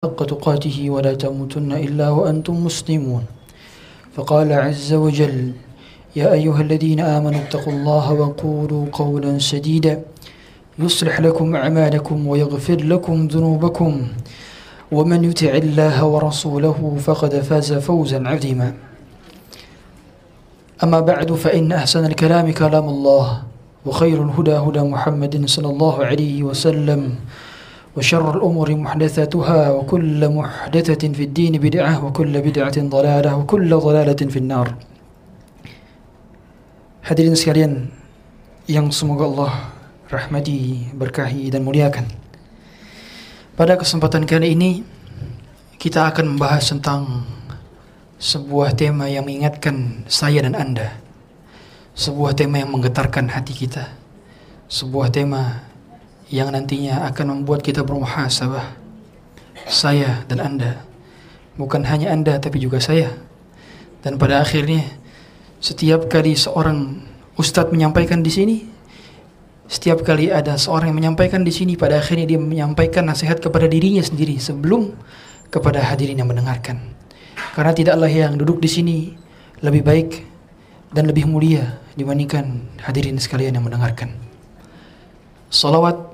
حق تقاته ولا تموتن إلا وأنتم مسلمون. فقال عز وجل يا أيها الذين آمنوا اتقوا الله وقولوا قولا سديدا. يصلح لكم أعمالكم ويغفر لكم ذنوبكم. ومن يطع الله ورسوله فقد فاز فوزا عظيما. أما بعد فإن أحسن الكلام كلام الله وخير الهدى هدى محمد صلى الله عليه وسلم. وشر الأمور محدثاتها وكل محدثة في الدين بدعة وكل بدعة ضلالة وكل ضلالة في النار Hadirin sekalian yang semoga Allah rahmati, berkahi dan muliakan. Pada kesempatan kali ini kita akan membahas tentang sebuah tema yang mengingatkan saya dan Anda. Sebuah tema yang menggetarkan hati kita. Sebuah tema yang nantinya akan membuat kita bermuhasabah. Saya dan Anda. Bukan hanya Anda tapi juga saya. Dan pada akhirnya setiap kali seorang ustadz menyampaikan di sini, setiap kali ada seorang yang menyampaikan di sini, pada akhirnya dia menyampaikan nasihat kepada dirinya sendiri sebelum kepada hadirin yang mendengarkan. Karena tidaklah yang duduk di sini lebih baik dan lebih mulia dibandingkan hadirin sekalian yang mendengarkan. Salawat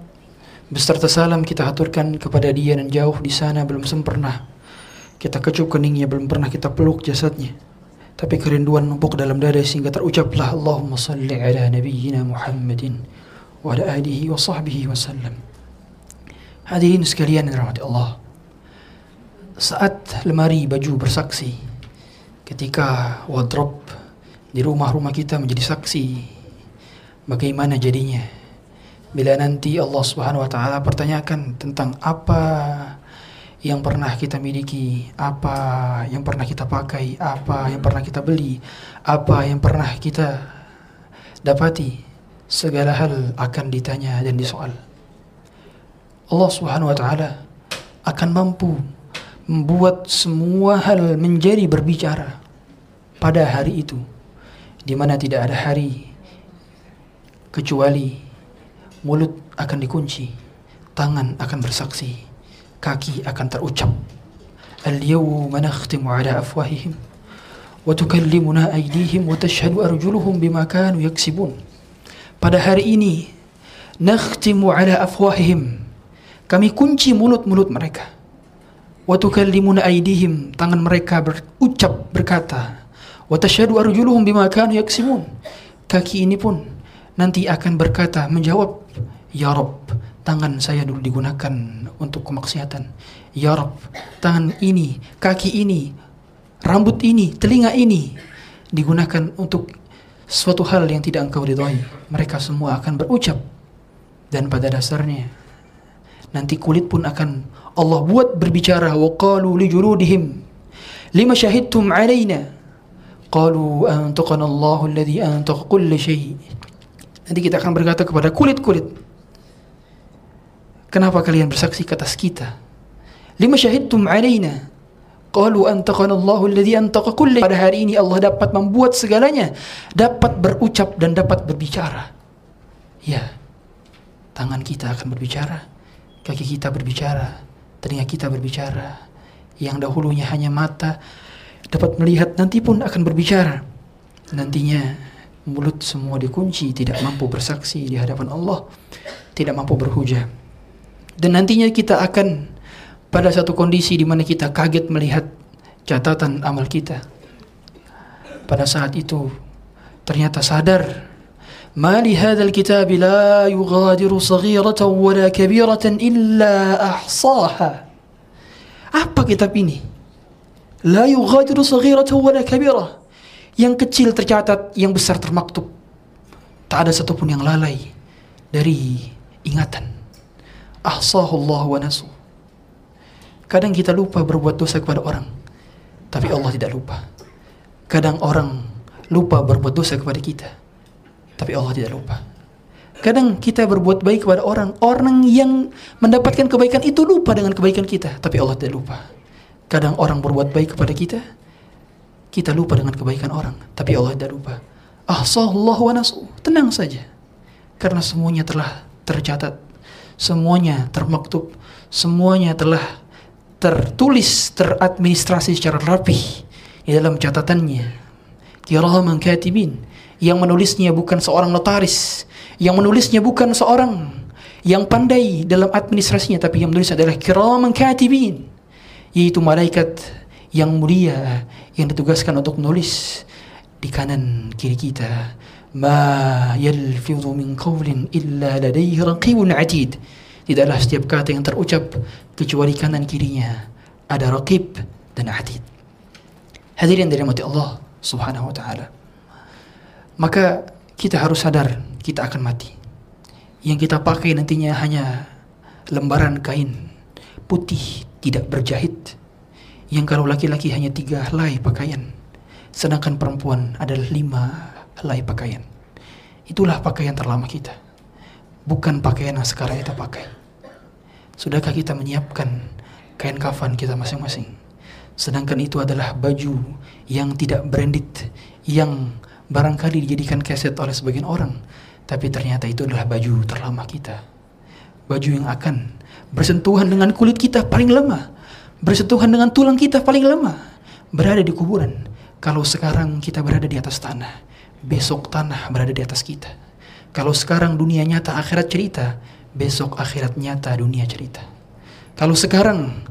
Beserta salam kita aturkan kepada dia dan jauh di sana belum sempurna. Kita kecup keningnya belum pernah kita peluk jasadnya. Tapi kerinduan numpuk dalam dada sehingga terucaplah Allahumma salli ala nabiyyina Muhammadin wa ala alihi wa sahbihi wa sallam. Hadirin sekalian yang rahmati Allah. Saat lemari baju bersaksi, ketika wardrobe di rumah-rumah kita menjadi saksi, bagaimana jadinya? Bila nanti Allah Subhanahu wa taala pertanyakan tentang apa yang pernah kita miliki, apa yang pernah kita pakai, apa yang pernah kita beli, apa yang pernah kita dapati, segala hal akan ditanya dan disoal. Allah Subhanahu wa taala akan mampu membuat semua hal menjadi berbicara pada hari itu di mana tidak ada hari kecuali mulut akan dikunci, tangan akan bersaksi, kaki akan terucap. Al-yawma nakhtimu ala afwahihim wa tukallimuna aydihim wa tashhadu arjuluhum bima kanu yaksibun. Pada hari ini nakhtimu ala afwahihim. Kami kunci mulut-mulut mereka. Wa tukallimuna aydihim, tangan mereka berucap berkata, wa tashhadu arjuluhum bima kanu yaksibun. Kaki ini pun nanti akan berkata menjawab Ya Rob tangan saya dulu digunakan untuk kemaksiatan. Ya Rob tangan ini kaki ini rambut ini telinga ini digunakan untuk suatu hal yang tidak engkau ridhoi. Mereka semua akan berucap. Dan pada dasarnya nanti kulit pun akan Allah buat berbicara wa li juludihim lima syahidtum alaina qalu antaqana Allahu alladhi antaqa kull syai' Nanti kita akan berkata kepada kulit-kulit. Kenapa kalian bersaksi ke atas kita? Lima syahidtum alaina. Qalu antaqana Allahu alladhi antaqa kulli. Pada hari ini Allah dapat membuat segalanya, dapat berucap dan dapat berbicara. Ya. Tangan kita akan berbicara, kaki kita berbicara, telinga kita berbicara. Yang dahulunya hanya mata dapat melihat nanti pun akan berbicara. Nantinya mulut semua dikunci, tidak mampu bersaksi di hadapan Allah, tidak mampu berhujah. Dan nantinya kita akan pada satu kondisi di mana kita kaget melihat catatan amal kita. Pada saat itu ternyata sadar ما لهذا الكتاب لا يغادر صغيرة ولا كبيرة إلا أحصاها Apa kitab ini? لا يغادر صغيرة ولا كبيرة yang kecil tercatat, yang besar termaktub. Tak ada satupun yang lalai dari ingatan. Ahsahullah wa nasu. Kadang kita lupa berbuat dosa kepada orang, tapi Allah tidak lupa. Kadang orang lupa berbuat dosa kepada kita, tapi Allah tidak lupa. Kadang kita berbuat baik kepada orang, orang yang mendapatkan kebaikan itu lupa dengan kebaikan kita, tapi Allah tidak lupa. Kadang orang berbuat baik kepada kita, kita lupa dengan kebaikan orang, tapi Allah tidak lupa. Ahsallahu wa nasu. Tenang saja. Karena semuanya telah tercatat. Semuanya termaktub. Semuanya telah tertulis, teradministrasi secara rapi di dalam catatannya. Kiraman katibin yang menulisnya bukan seorang notaris, yang menulisnya bukan seorang yang pandai dalam administrasinya tapi yang menulis adalah kiraman katibin yaitu malaikat yang mulia yang ditugaskan untuk menulis di kanan kiri kita. Ma yalfidhu min qawlin illa ladayhi raqibun atid. Tidaklah setiap kata yang terucap kecuali kanan kirinya ada raqib dan atid. Hadirin dari mati Allah subhanahu wa ta'ala. Maka kita harus sadar kita akan mati. Yang kita pakai nantinya hanya lembaran kain putih tidak berjahit yang kalau laki-laki hanya tiga helai pakaian sedangkan perempuan adalah lima helai pakaian. Itulah pakaian terlama kita. Bukan pakaian yang sekarang kita pakai. Sudahkah kita menyiapkan kain kafan kita masing-masing? Sedangkan itu adalah baju yang tidak branded yang barangkali dijadikan keset oleh sebagian orang. Tapi ternyata itu adalah baju terlama kita. Baju yang akan bersentuhan dengan kulit kita paling lemah, bersentuhan dengan tulang kita paling lemah, berada di kuburan. Kalau sekarang kita berada di atas tanah, besok tanah berada di atas kita. Kalau sekarang dunia nyata akhirat cerita, besok akhirat nyata dunia cerita. Kalau sekarang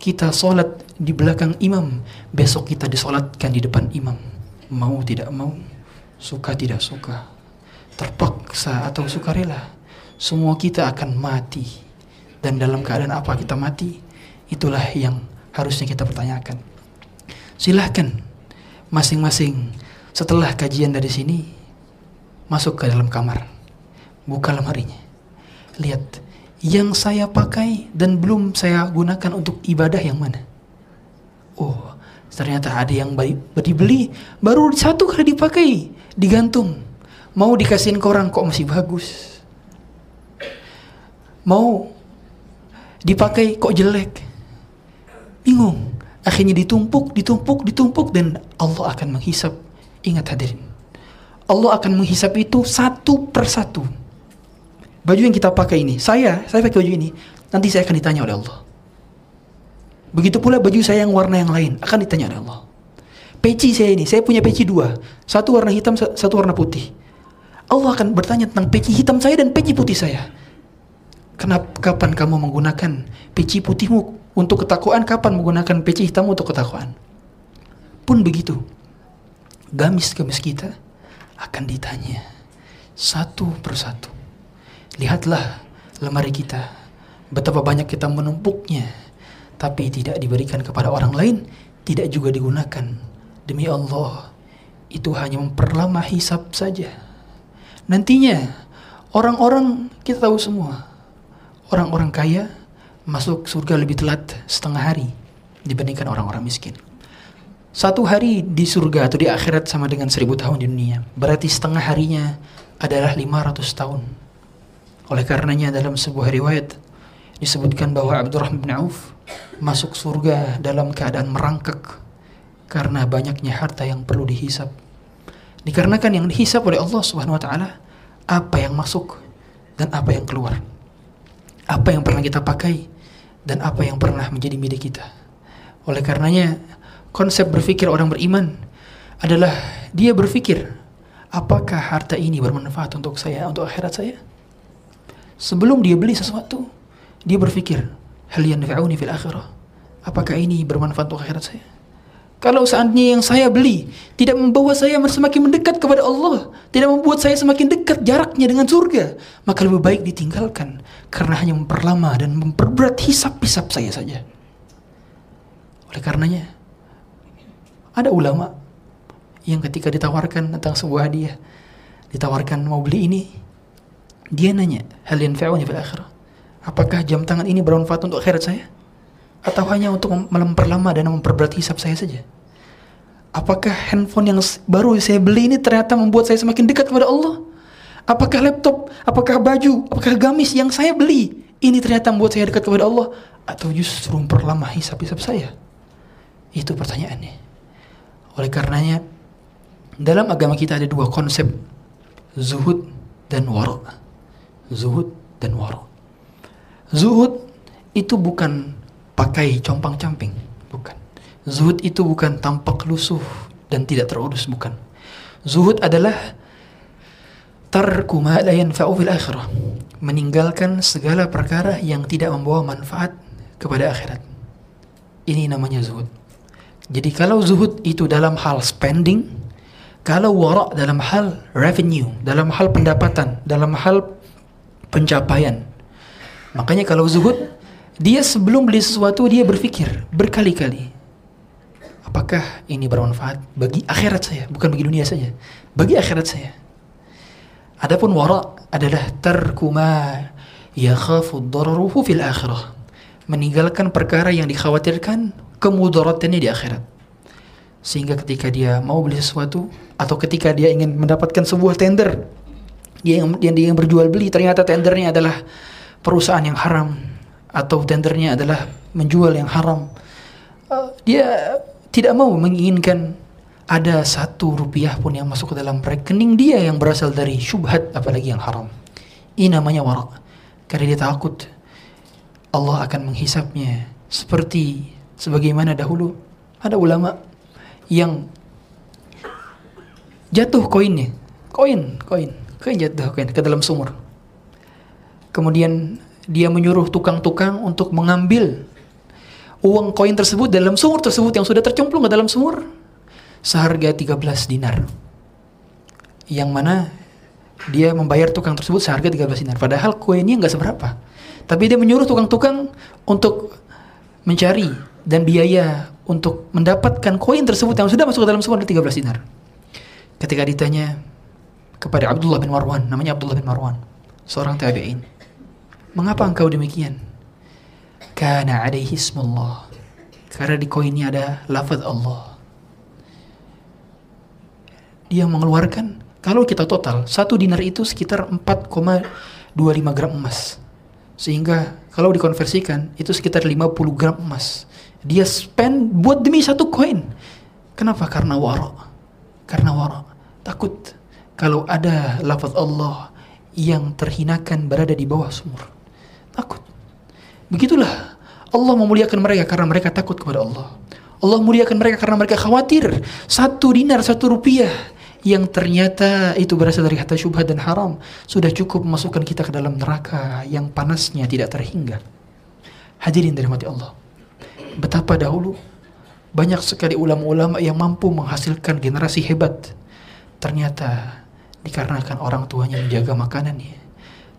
kita sholat di belakang imam, besok kita disolatkan di depan imam. Mau tidak mau, suka tidak suka, terpaksa atau sukarela, semua kita akan mati dan dalam keadaan apa kita mati itulah yang harusnya kita pertanyakan. Silahkan masing-masing setelah kajian dari sini masuk ke dalam kamar. Buka lemarinya. Lihat yang saya pakai dan belum saya gunakan untuk ibadah yang mana? Oh ternyata ada yang dibeli baru satu kali dipakai digantung. Mau dikasihin ke orang kok masih bagus? Mau dipakai kok jelek bingung. Akhirnya ditumpuk ditumpuk ditumpuk dan Allah akan menghisap. Ingat hadirin. Allah akan menghisap itu satu persatu. Baju yang kita pakai ini saya saya pakai baju ini nanti saya akan ditanya oleh Allah. Begitu pula baju saya yang warna yang lain akan ditanya oleh Allah. Peci saya ini saya punya peci dua. Satu warna hitam satu warna putih. Allah akan bertanya tentang peci hitam saya dan peci putih saya. Kenapa kapan kamu menggunakan peci putihmu untuk ketakwaan? Kapan menggunakan peci hitam untuk ketakwaan? Pun begitu. Gamis-gamis kita akan ditanya satu persatu. Lihatlah lemari kita. Betapa banyak kita menumpuknya. Tapi tidak diberikan kepada orang lain. Tidak juga digunakan. Demi Allah. Itu hanya memperlama hisap saja. Nantinya orang-orang kita tahu semua orang-orang kaya masuk surga lebih telat setengah hari dibandingkan orang-orang miskin. Satu hari di surga atau di akhirat sama dengan seribu tahun di dunia. Berarti setengah harinya adalah 500 tahun. Oleh karenanya dalam sebuah riwayat disebutkan bahwa Abdurrahman bin Auf masuk surga dalam keadaan merangkak karena banyaknya harta yang perlu dihisap. Dikarenakan yang dihisap oleh Allah Subhanahu wa taala apa yang masuk dan apa yang keluar apa yang pernah kita pakai dan apa yang pernah menjadi milik kita. Oleh karenanya, konsep berpikir orang beriman adalah dia berpikir, apakah harta ini bermanfaat untuk saya, untuk akhirat saya? Sebelum dia beli sesuatu, dia berpikir, hal yang fil akhirah. Apakah ini bermanfaat untuk akhirat saya? Kalau seandainya yang saya beli tidak membawa saya semakin mendekat kepada Allah, tidak membuat saya semakin dekat jaraknya dengan surga, maka lebih baik ditinggalkan karena hanya memperlama dan memperberat hisap-hisap saya saja. Oleh karenanya, ada ulama yang ketika ditawarkan tentang sebuah hadiah, ditawarkan mau beli ini, dia nanya, hal yang fil akhirah. Apakah jam tangan ini bermanfaat untuk akhirat saya? Atau hanya untuk memperlama dan memperberat hisap saya saja? Apakah handphone yang baru saya beli ini ternyata membuat saya semakin dekat kepada Allah? Apakah laptop, apakah baju, apakah gamis yang saya beli ini ternyata membuat saya dekat kepada Allah atau justru memperlama hisap-hisap saya? Itu pertanyaannya. Oleh karenanya dalam agama kita ada dua konsep zuhud dan wara. Zuhud dan wara. Zuhud itu bukan pakai compang-camping, bukan. Zuhud itu bukan tampak lusuh dan tidak terurus, bukan. Zuhud adalah tarku ma la yanfa'u fil akhirah. Meninggalkan segala perkara yang tidak membawa manfaat kepada akhirat. Ini namanya zuhud. Jadi kalau zuhud itu dalam hal spending, kalau wara dalam hal revenue, dalam hal pendapatan, dalam hal pencapaian. Makanya kalau zuhud, dia sebelum beli sesuatu dia berpikir berkali-kali. Apakah ini bermanfaat bagi akhirat saya, bukan bagi dunia saja, bagi akhirat saya. Adapun wara adalah tarkuma yakhafu dararuhu fil akhirah. Meninggalkan perkara yang dikhawatirkan kemudaratannya di akhirat. Sehingga ketika dia mau beli sesuatu atau ketika dia ingin mendapatkan sebuah tender dia yang dia yang berjual beli ternyata tendernya adalah perusahaan yang haram atau tendernya adalah menjual yang haram. Uh, dia tidak mau menginginkan ada satu rupiah pun yang masuk ke dalam rekening dia yang berasal dari syubhat apalagi yang haram. Ini namanya warak. Karena dia takut Allah akan menghisapnya seperti sebagaimana dahulu ada ulama yang jatuh koinnya, koin, koin, koin jatuh koin ke dalam sumur. Kemudian dia menyuruh tukang-tukang untuk mengambil uang koin tersebut dalam sumur tersebut yang sudah tercemplung ke dalam sumur seharga 13 dinar. Yang mana dia membayar tukang tersebut seharga 13 dinar. Padahal koinnya nggak seberapa. Tapi dia menyuruh tukang-tukang untuk mencari dan biaya untuk mendapatkan koin tersebut yang sudah masuk ke dalam sumur 13 dinar. Ketika ditanya kepada Abdullah bin Marwan, namanya Abdullah bin Marwan, seorang tabi'in. Mengapa engkau demikian? Karena ada ismullah. Karena di koinnya ada lafaz Allah. Dia mengeluarkan kalau kita total satu dinar itu sekitar 4,25 gram emas. Sehingga kalau dikonversikan itu sekitar 50 gram emas. Dia spend buat demi satu koin. Kenapa? Karena wara karena wara takut kalau ada lafaz Allah yang terhinakan berada di bawah sumur takut begitulah Allah memuliakan mereka karena mereka takut kepada Allah Allah muliakan mereka karena mereka khawatir satu dinar satu rupiah yang ternyata itu berasal dari harta syubhat dan haram sudah cukup memasukkan kita ke dalam neraka yang panasnya tidak terhingga. Hadirin dari mati Allah. Betapa dahulu banyak sekali ulama-ulama yang mampu menghasilkan generasi hebat. Ternyata dikarenakan orang tuanya menjaga makanannya.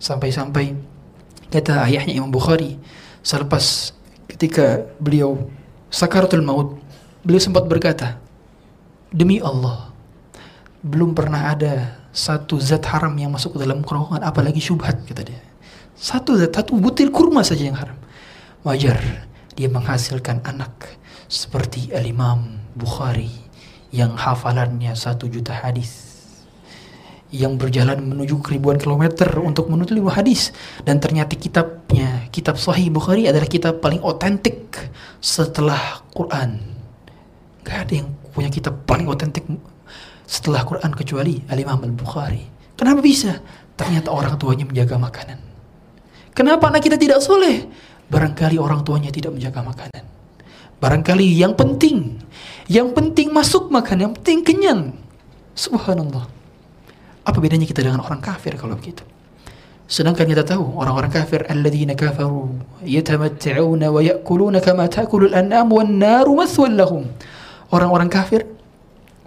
Sampai-sampai kata ayahnya Imam Bukhari selepas ketika beliau sakaratul maut beliau sempat berkata demi Allah belum pernah ada satu zat haram yang masuk ke dalam kerongkongan apalagi syubhat kata dia. Satu zat satu butir kurma saja yang haram. Wajar dia menghasilkan anak seperti al-imam Bukhari yang hafalannya satu juta hadis yang berjalan menuju ribuan kilometer untuk menuntut ilmu hadis dan ternyata kitabnya kitab Sahih Bukhari adalah kitab paling otentik setelah Quran gak ada yang punya kitab paling otentik setelah Quran kecuali Al-Imam Al-Bukhari. Kenapa bisa? Ternyata orang tuanya menjaga makanan. Kenapa anak kita tidak soleh? Barangkali orang tuanya tidak menjaga makanan. Barangkali yang penting, yang penting masuk makan, yang penting kenyang. Subhanallah. Apa bedanya kita dengan orang kafir kalau begitu? Sedangkan kita tahu orang-orang kafir alladzina kafaru yatamatta'una wa ya'kuluna kama ta'kulul an'am wan naru mathwal lahum. Orang-orang kafir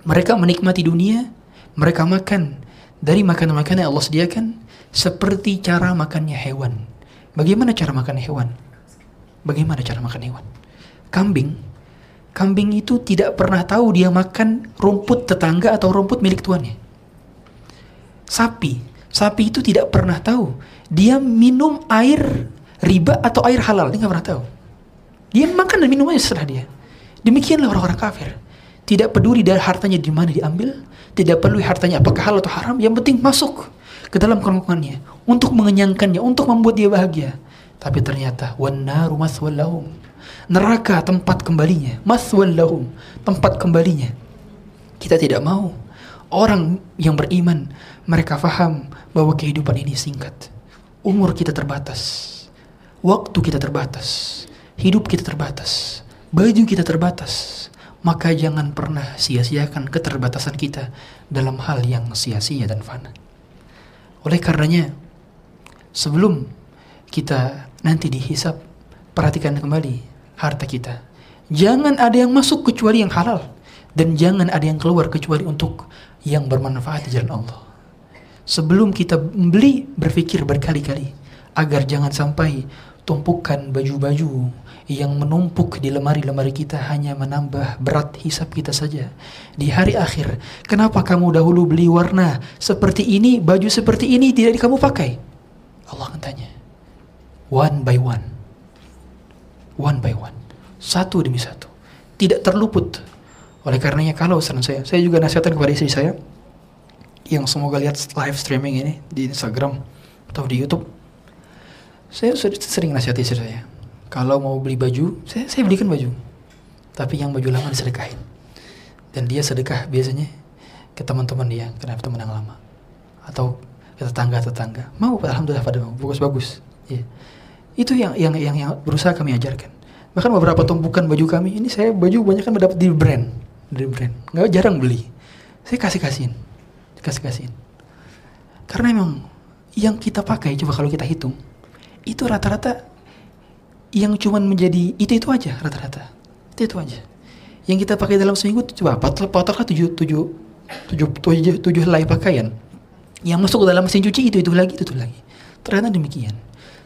mereka menikmati dunia, mereka makan dari makanan-makanan yang Allah sediakan seperti cara makannya hewan. Bagaimana cara makan hewan? Bagaimana cara makan hewan? Kambing, kambing itu tidak pernah tahu dia makan rumput tetangga atau rumput milik tuannya. Sapi, sapi itu tidak pernah tahu dia minum air riba atau air halal, dia nggak pernah tahu. Dia makan dan minum aja setelah dia. Demikianlah orang-orang kafir. Tidak peduli dari hartanya di mana diambil, tidak perlu hartanya apakah halal atau haram, yang penting masuk ke dalam kerongkongannya untuk mengenyangkannya, untuk membuat dia bahagia. Tapi ternyata wannaru maswallahum. Neraka tempat kembalinya, maswallahum, tempat kembalinya. Kita tidak mau orang yang beriman mereka faham bahwa kehidupan ini singkat. Umur kita terbatas. Waktu kita terbatas. hidup kita terbatas, baju kita terbatas, maka jangan pernah sia-siakan keterbatasan kita dalam hal yang sia-sia dan fana. Oleh karenanya, sebelum kita nanti dihisap, perhatikan kembali harta kita. Jangan ada yang masuk kecuali yang halal dan jangan ada yang keluar kecuali untuk yang bermanfaat di jalan Allah. Sebelum kita membeli, berpikir berkali-kali agar jangan sampai tumpukan baju-baju yang menumpuk di lemari-lemari kita hanya menambah berat hisap kita saja. Di hari akhir, kenapa kamu dahulu beli warna seperti ini, baju seperti ini tidak kamu pakai? Allah akan tanya. One by one. One by one. Satu demi satu. Tidak terluput. Oleh karenanya kalau saran saya, saya juga nasihatkan kepada istri saya yang semoga lihat live streaming ini di Instagram atau di YouTube. Saya sering nasihati istri saya. Kalau mau beli baju saya, saya belikan baju tapi yang baju lama disedekahin. Dan dia sedekah biasanya ke teman-teman dia karena teman yang lama atau ke tetangga-tetangga. Mau alhamdulillah pada bagus-bagus ya. itu yang yang yang yang berusaha kami ajarkan. Bahkan beberapa tumpukan baju kami ini saya baju banyak kan mendapat di brand dari brand. Nggak jarang beli. Saya kasih kasih kasihin karena emang yang kita pakai coba kalau kita hitung itu rata-rata yang cuman menjadi itu itu aja rata-rata. Itu itu aja. Yang kita pakai dalam seminggu coba patokan tujuh tujuh tujuh tujuh tujuh helai pakaian. Yang masuk ke dalam mesin cuci itu itu lagi itu, itu lagi. Ternyata demikian.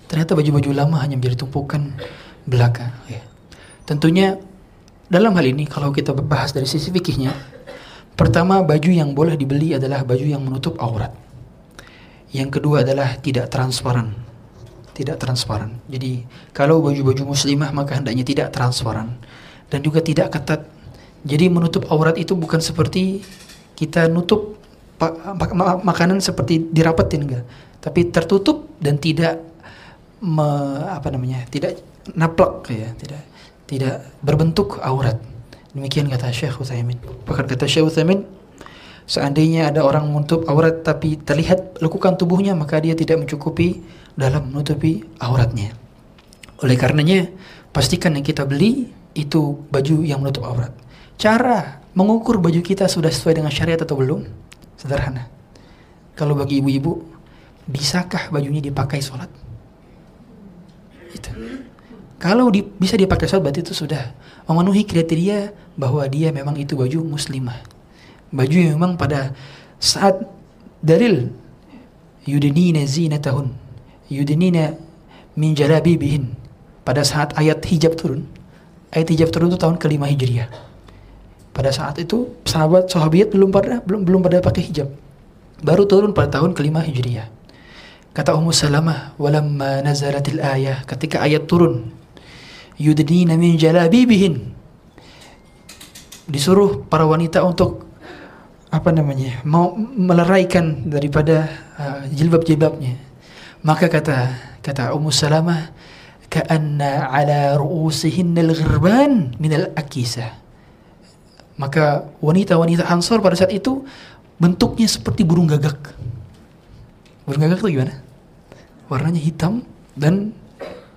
Ternyata baju-baju lama hanya menjadi tumpukan belaka ya. tentunya dalam hal ini kalau kita bahas dari sisi fikihnya pertama baju yang boleh dibeli adalah baju yang menutup aurat yang kedua adalah tidak transparan tidak transparan. Jadi kalau baju-baju muslimah maka hendaknya tidak transparan dan juga tidak ketat. Jadi menutup aurat itu bukan seperti kita nutup makanan seperti dirapetin enggak, tapi tertutup dan tidak me, apa namanya? tidak naplak ya, tidak tidak berbentuk aurat. Demikian kata Syekh Utsaimin. Bahkan kata Syekh Utsaimin seandainya ada orang menutup aurat tapi terlihat lekukan tubuhnya maka dia tidak mencukupi dalam menutupi auratnya. Oleh karenanya, pastikan yang kita beli itu baju yang menutup aurat. Cara mengukur baju kita sudah sesuai dengan syariat atau belum? Sederhana. Kalau bagi ibu-ibu, bisakah bajunya dipakai sholat? Itu. Kalau di, bisa dipakai sholat berarti itu sudah memenuhi kriteria bahwa dia memang itu baju muslimah. Baju yang memang pada saat dalil yudinina zinatahun yudinina min jalabibihin. Pada saat ayat hijab turun ayat hijab turun itu tahun kelima hijriah. Pada saat itu sahabat sahabiat belum pada belum belum pada pakai hijab. Baru turun pada tahun kelima hijriah. Kata Ummu Salamah walamma nazalatil ayah. Ketika ayat turun yudnina min jalabibihin disuruh para wanita untuk apa namanya mau meleraikan daripada uh, jilbab-jilbabnya maka kata kata Ummu Salamah ka'anna ala ru'usihinna al-ghirban min al-akisa. Maka wanita-wanita Ansor pada saat itu bentuknya seperti burung gagak. Burung gagak itu gimana? Warnanya hitam dan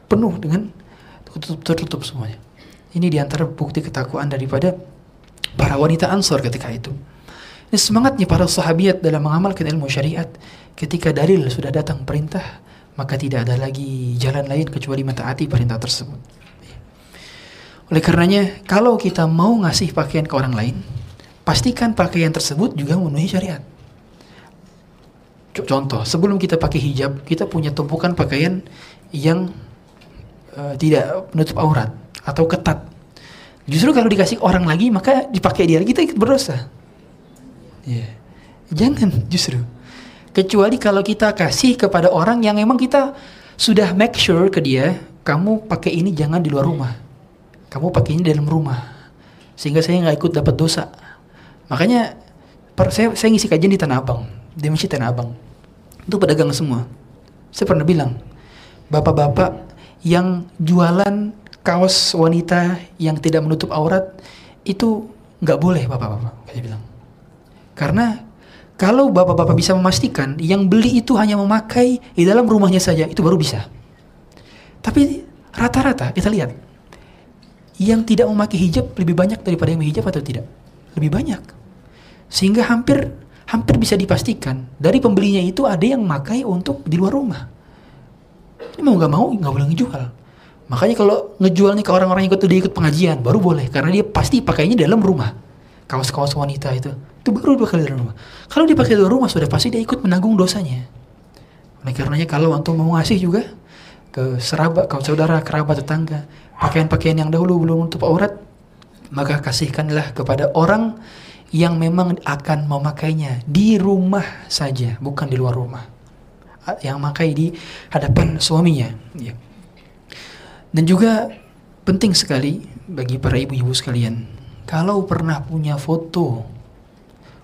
penuh dengan tertutup, tertutup semuanya. Ini di antara bukti ketakwaan daripada para wanita Ansor ketika itu. Ini semangatnya para sahabiat dalam mengamalkan ilmu syariat. Ketika dalil sudah datang perintah, maka tidak ada lagi jalan lain kecuali mentaati perintah tersebut. Oleh karenanya, kalau kita mau ngasih pakaian ke orang lain, pastikan pakaian tersebut juga memenuhi syariat. Contoh, sebelum kita pakai hijab, kita punya tumpukan pakaian yang uh, tidak menutup aurat atau ketat. Justru kalau dikasih orang lagi, maka dipakai dia, kita ikut berdosa. Yeah. Jangan justru. Kecuali kalau kita kasih kepada orang yang memang kita sudah make sure ke dia, kamu pakai ini jangan di luar rumah. Kamu pakai ini di dalam rumah. Sehingga saya nggak ikut dapat dosa. Makanya saya, saya ngisi kajian di Tanah Abang, di Masjid Tanah Abang. Itu pedagang semua. Saya pernah bilang, bapak-bapak yang jualan kaos wanita yang tidak menutup aurat itu nggak boleh bapak-bapak. Saya bilang karena kalau bapak-bapak bisa memastikan yang beli itu hanya memakai di dalam rumahnya saja, itu baru bisa. Tapi rata-rata kita lihat, yang tidak memakai hijab lebih banyak daripada yang hijab atau tidak? Lebih banyak. Sehingga hampir hampir bisa dipastikan dari pembelinya itu ada yang memakai untuk di luar rumah. Ini mau nggak mau nggak boleh ngejual. Makanya kalau ngejual nih ke orang-orang yang ikut dia ikut pengajian baru boleh karena dia pasti pakainya dalam rumah. Kaos-kaos wanita itu itu baru dua kali dalam rumah. Kalau dipakai di luar rumah sudah pasti dia ikut menanggung dosanya. Oleh karenanya kalau untuk mau ngasih juga ke serabat, ke saudara, kerabat, tetangga, pakaian-pakaian yang dahulu belum menutup aurat, maka kasihkanlah kepada orang yang memang akan memakainya di rumah saja, bukan di luar rumah. Yang makai di hadapan suaminya. Ya. Dan juga penting sekali bagi para ibu-ibu sekalian, kalau pernah punya foto,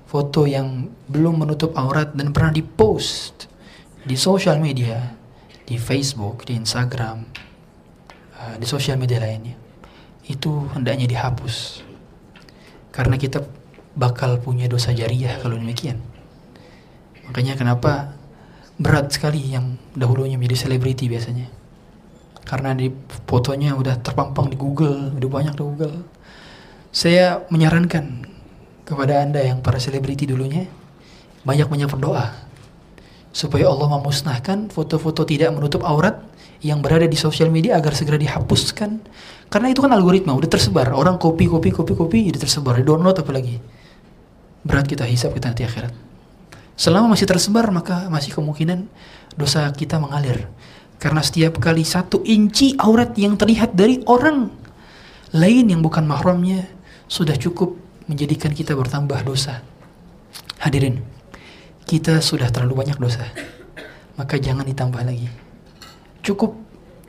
foto yang belum menutup aurat dan pernah dipost di sosial media, di Facebook, di Instagram, uh, di sosial media lainnya, itu hendaknya dihapus. Karena kita bakal punya dosa jariah kalau demikian. Makanya kenapa berat sekali yang dahulunya menjadi selebriti biasanya. Karena di fotonya udah terpampang di Google, udah banyak di Google. Saya menyarankan kepada Anda yang para selebriti dulunya banyak-banyak berdoa supaya Allah memusnahkan foto-foto tidak menutup aurat yang berada di sosial media agar segera dihapuskan. Karena itu kan algoritma udah tersebar. Orang copy copy copy copy jadi tersebar. Di download apalagi. Berat kita hisap kita nanti akhirat selama masih tersebar maka masih kemungkinan dosa kita mengalir karena setiap kali satu inci aurat yang terlihat dari orang lain yang bukan mahramnya sudah cukup menjadikan kita bertambah dosa hadirin kita sudah terlalu banyak dosa. Maka jangan ditambah lagi. Cukup,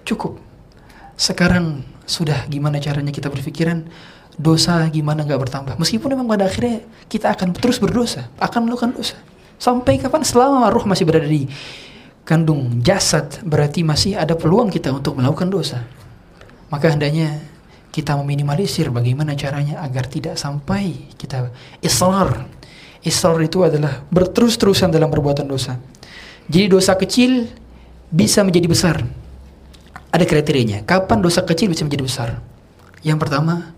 cukup. Sekarang sudah gimana caranya kita berpikiran dosa gimana nggak bertambah. Meskipun memang pada akhirnya kita akan terus berdosa, akan melakukan dosa. Sampai kapan? Selama ruh masih berada di kandung jasad, berarti masih ada peluang kita untuk melakukan dosa. Maka hendaknya kita meminimalisir bagaimana caranya agar tidak sampai kita israr Israr itu adalah berterus-terusan dalam perbuatan dosa. Jadi dosa kecil bisa menjadi besar. Ada kriterianya. Kapan dosa kecil bisa menjadi besar? Yang pertama,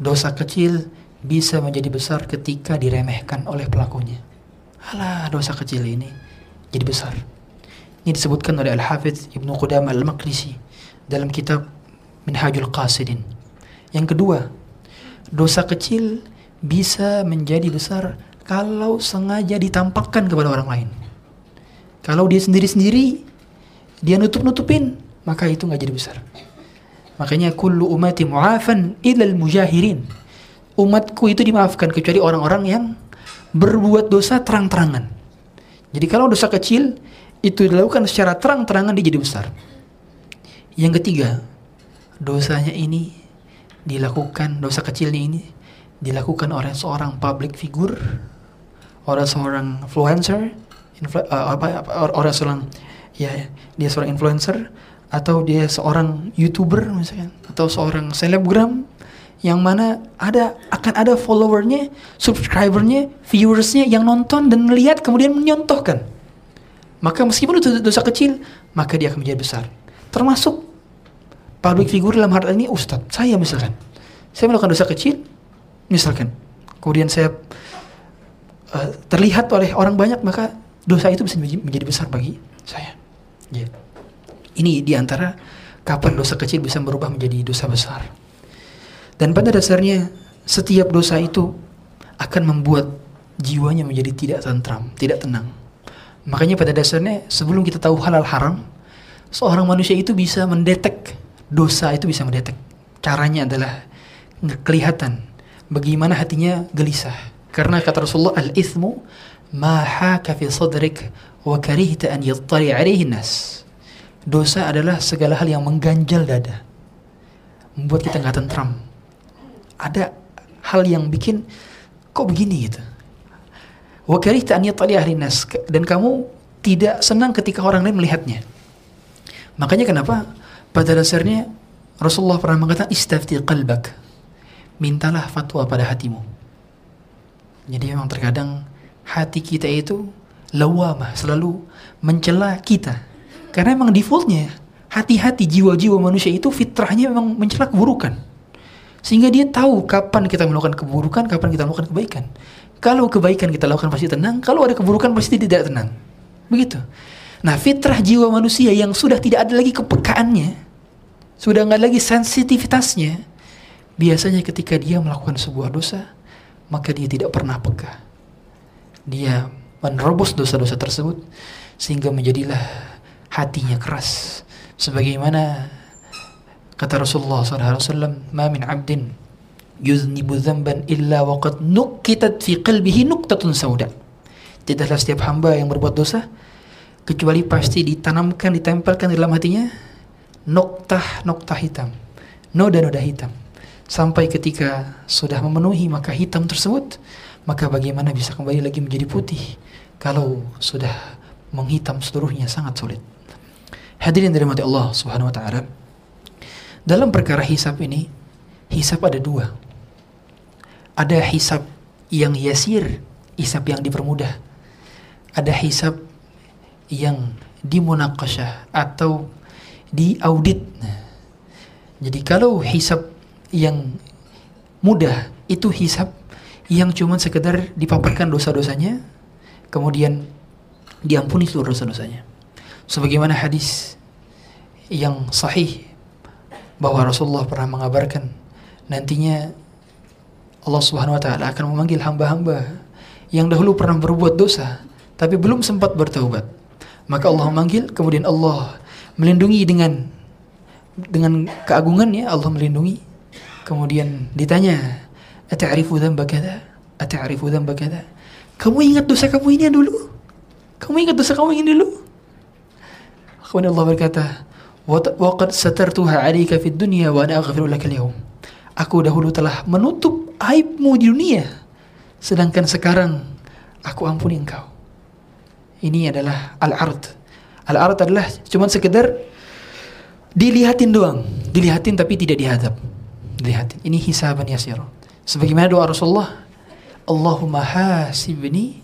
dosa kecil bisa menjadi besar ketika diremehkan oleh pelakunya. Alah, dosa kecil ini jadi besar. Ini disebutkan oleh Al-Hafidh Ibnu Qudam Al-Maqdisi dalam kitab Minhajul Qasidin. Yang kedua, dosa kecil bisa menjadi besar kalau sengaja ditampakkan kepada orang lain. Kalau dia sendiri-sendiri, dia nutup-nutupin, maka itu nggak jadi besar. Makanya kullu umati mu'afan ilal mujahirin. Umatku itu dimaafkan kecuali orang-orang yang berbuat dosa terang-terangan. Jadi kalau dosa kecil itu dilakukan secara terang-terangan dia jadi besar. Yang ketiga, dosanya ini dilakukan dosa kecilnya ini dilakukan oleh seorang public figure orang seorang influencer, influ, uh, apa, apa orang seorang ya dia seorang influencer atau dia seorang youtuber misalnya atau seorang selebgram yang mana ada akan ada followernya, subscribernya, viewersnya yang nonton dan melihat kemudian menyontohkan. Maka meskipun itu dosa kecil, maka dia akan menjadi besar. Termasuk public figure dalam hal ini ustadz. Saya misalkan, saya melakukan dosa kecil, misalkan, kemudian saya uh, terlihat oleh orang banyak maka dosa itu bisa menjadi besar bagi saya. Yeah. Ini di antara kapan dosa kecil bisa berubah menjadi dosa besar. Dan pada dasarnya setiap dosa itu akan membuat jiwanya menjadi tidak tentram, tidak tenang. Makanya pada dasarnya sebelum kita tahu halal haram, seorang manusia itu bisa mendetek dosa itu bisa mendetek. Caranya adalah kelihatan bagaimana hatinya gelisah karena kata Rasulullah al-ithmu ma haka fi sadrik wa karihta an yattali alaihi nas. Dosa adalah segala hal yang mengganjal dada. Membuat kita nggak tentram. Ada hal yang bikin kok begini gitu. Wa karihta an yattali alaihi nas dan kamu tidak senang ketika orang lain melihatnya. Makanya kenapa pada dasarnya Rasulullah pernah mengatakan istafti qalbak. Mintalah fatwa pada hatimu jadi memang terkadang hati kita itu lawamah, selalu mencela kita. Karena memang defaultnya hati-hati jiwa-jiwa manusia itu fitrahnya memang mencela keburukan. Sehingga dia tahu kapan kita melakukan keburukan, kapan kita melakukan kebaikan. Kalau kebaikan kita lakukan pasti tenang, kalau ada keburukan pasti tidak tenang. Begitu. Nah, fitrah jiwa manusia yang sudah tidak ada lagi kepekaannya, sudah nggak lagi sensitivitasnya, biasanya ketika dia melakukan sebuah dosa, maka dia tidak pernah peka. Dia menerobos dosa-dosa tersebut sehingga menjadilah hatinya keras. Sebagaimana kata Rasulullah SAW, "Ma min 'abdin yuznibu dzamban illa waqad nukitat fi qalbihi nuqtatun sauda." Tidaklah setiap hamba yang berbuat dosa kecuali pasti ditanamkan ditempelkan di dalam hatinya noktah noktah hitam noda-noda hitam. Sampai ketika sudah memenuhi maka hitam tersebut maka bagaimana bisa kembali lagi menjadi putih kalau sudah menghitam seluruhnya sangat sulit hadirin dari mati Allah subhanahu wa ta'ala dalam perkara hisap ini hisap ada dua ada hisap yang yasir hisap yang dipermudah ada hisap yang dimunakasyah atau diaudit. Nah, jadi kalau hisap yang mudah itu hisap yang cuma sekedar dipaparkan dosa-dosanya, kemudian diampuni seluruh dosa-dosanya. Sebagaimana hadis yang sahih bahwa Rasulullah pernah mengabarkan nantinya Allah Subhanahu wa taala akan memanggil hamba-hamba yang dahulu pernah berbuat dosa tapi belum sempat bertaubat maka Allah memanggil, kemudian Allah melindungi dengan dengan keagungannya Allah melindungi. Kemudian ditanya, "Ata'rifu dzamba kadza? Ata'rifu dzamba kadza?" Kamu ingat dosa kamu ini dulu? Kamu ingat dosa kamu ini dulu? Kemudian Allah berkata, "Wa qad satartuha 'alaika fid dunya wa ana aghfiru laka al Aku dahulu telah menutup aibmu di dunia, sedangkan sekarang aku ampuni engkau. Ini adalah al-ard. Al-ard adalah cuma sekedar dilihatin doang, dilihatin tapi tidak dihadap. Dilihatin. Ini hisaban yasir. Sebagaimana doa Rasulullah, Allahumma hasibni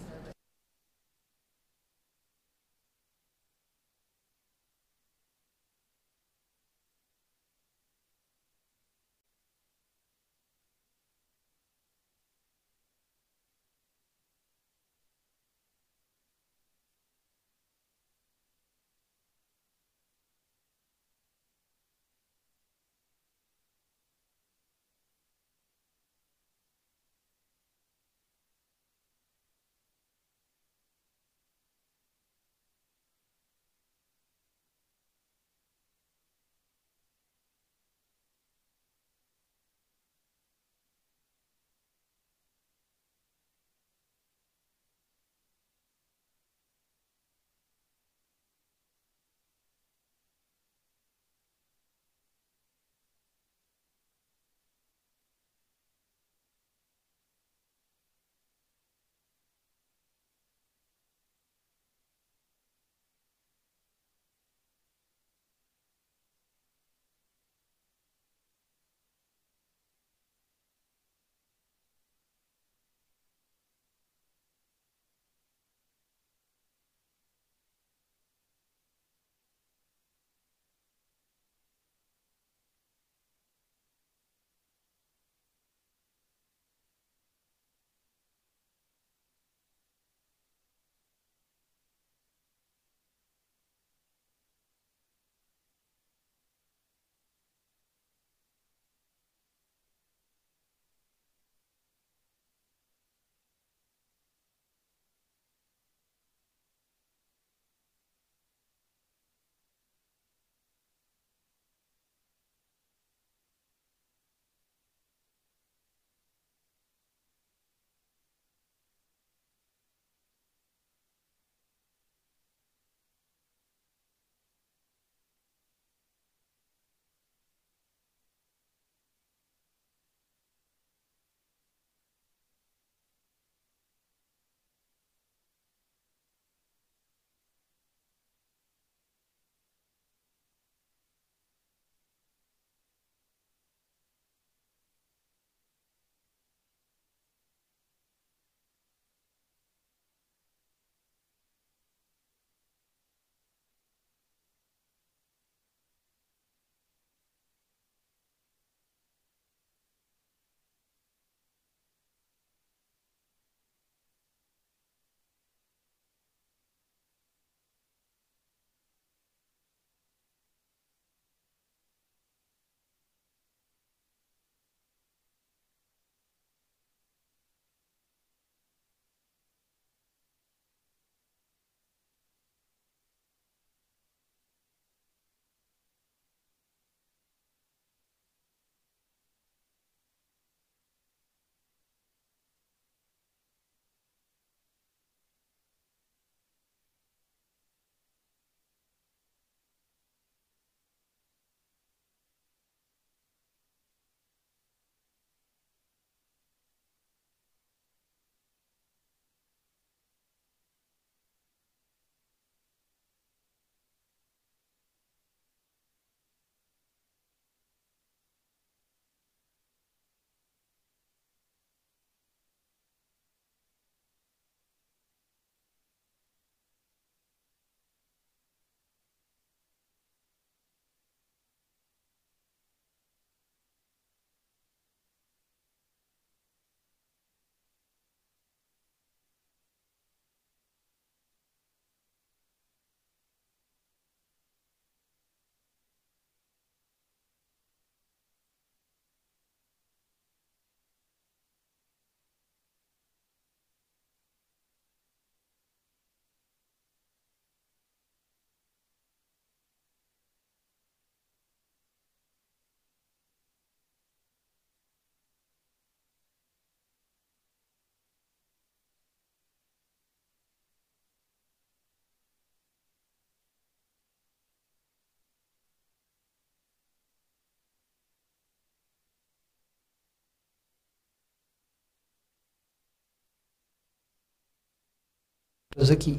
rezeki.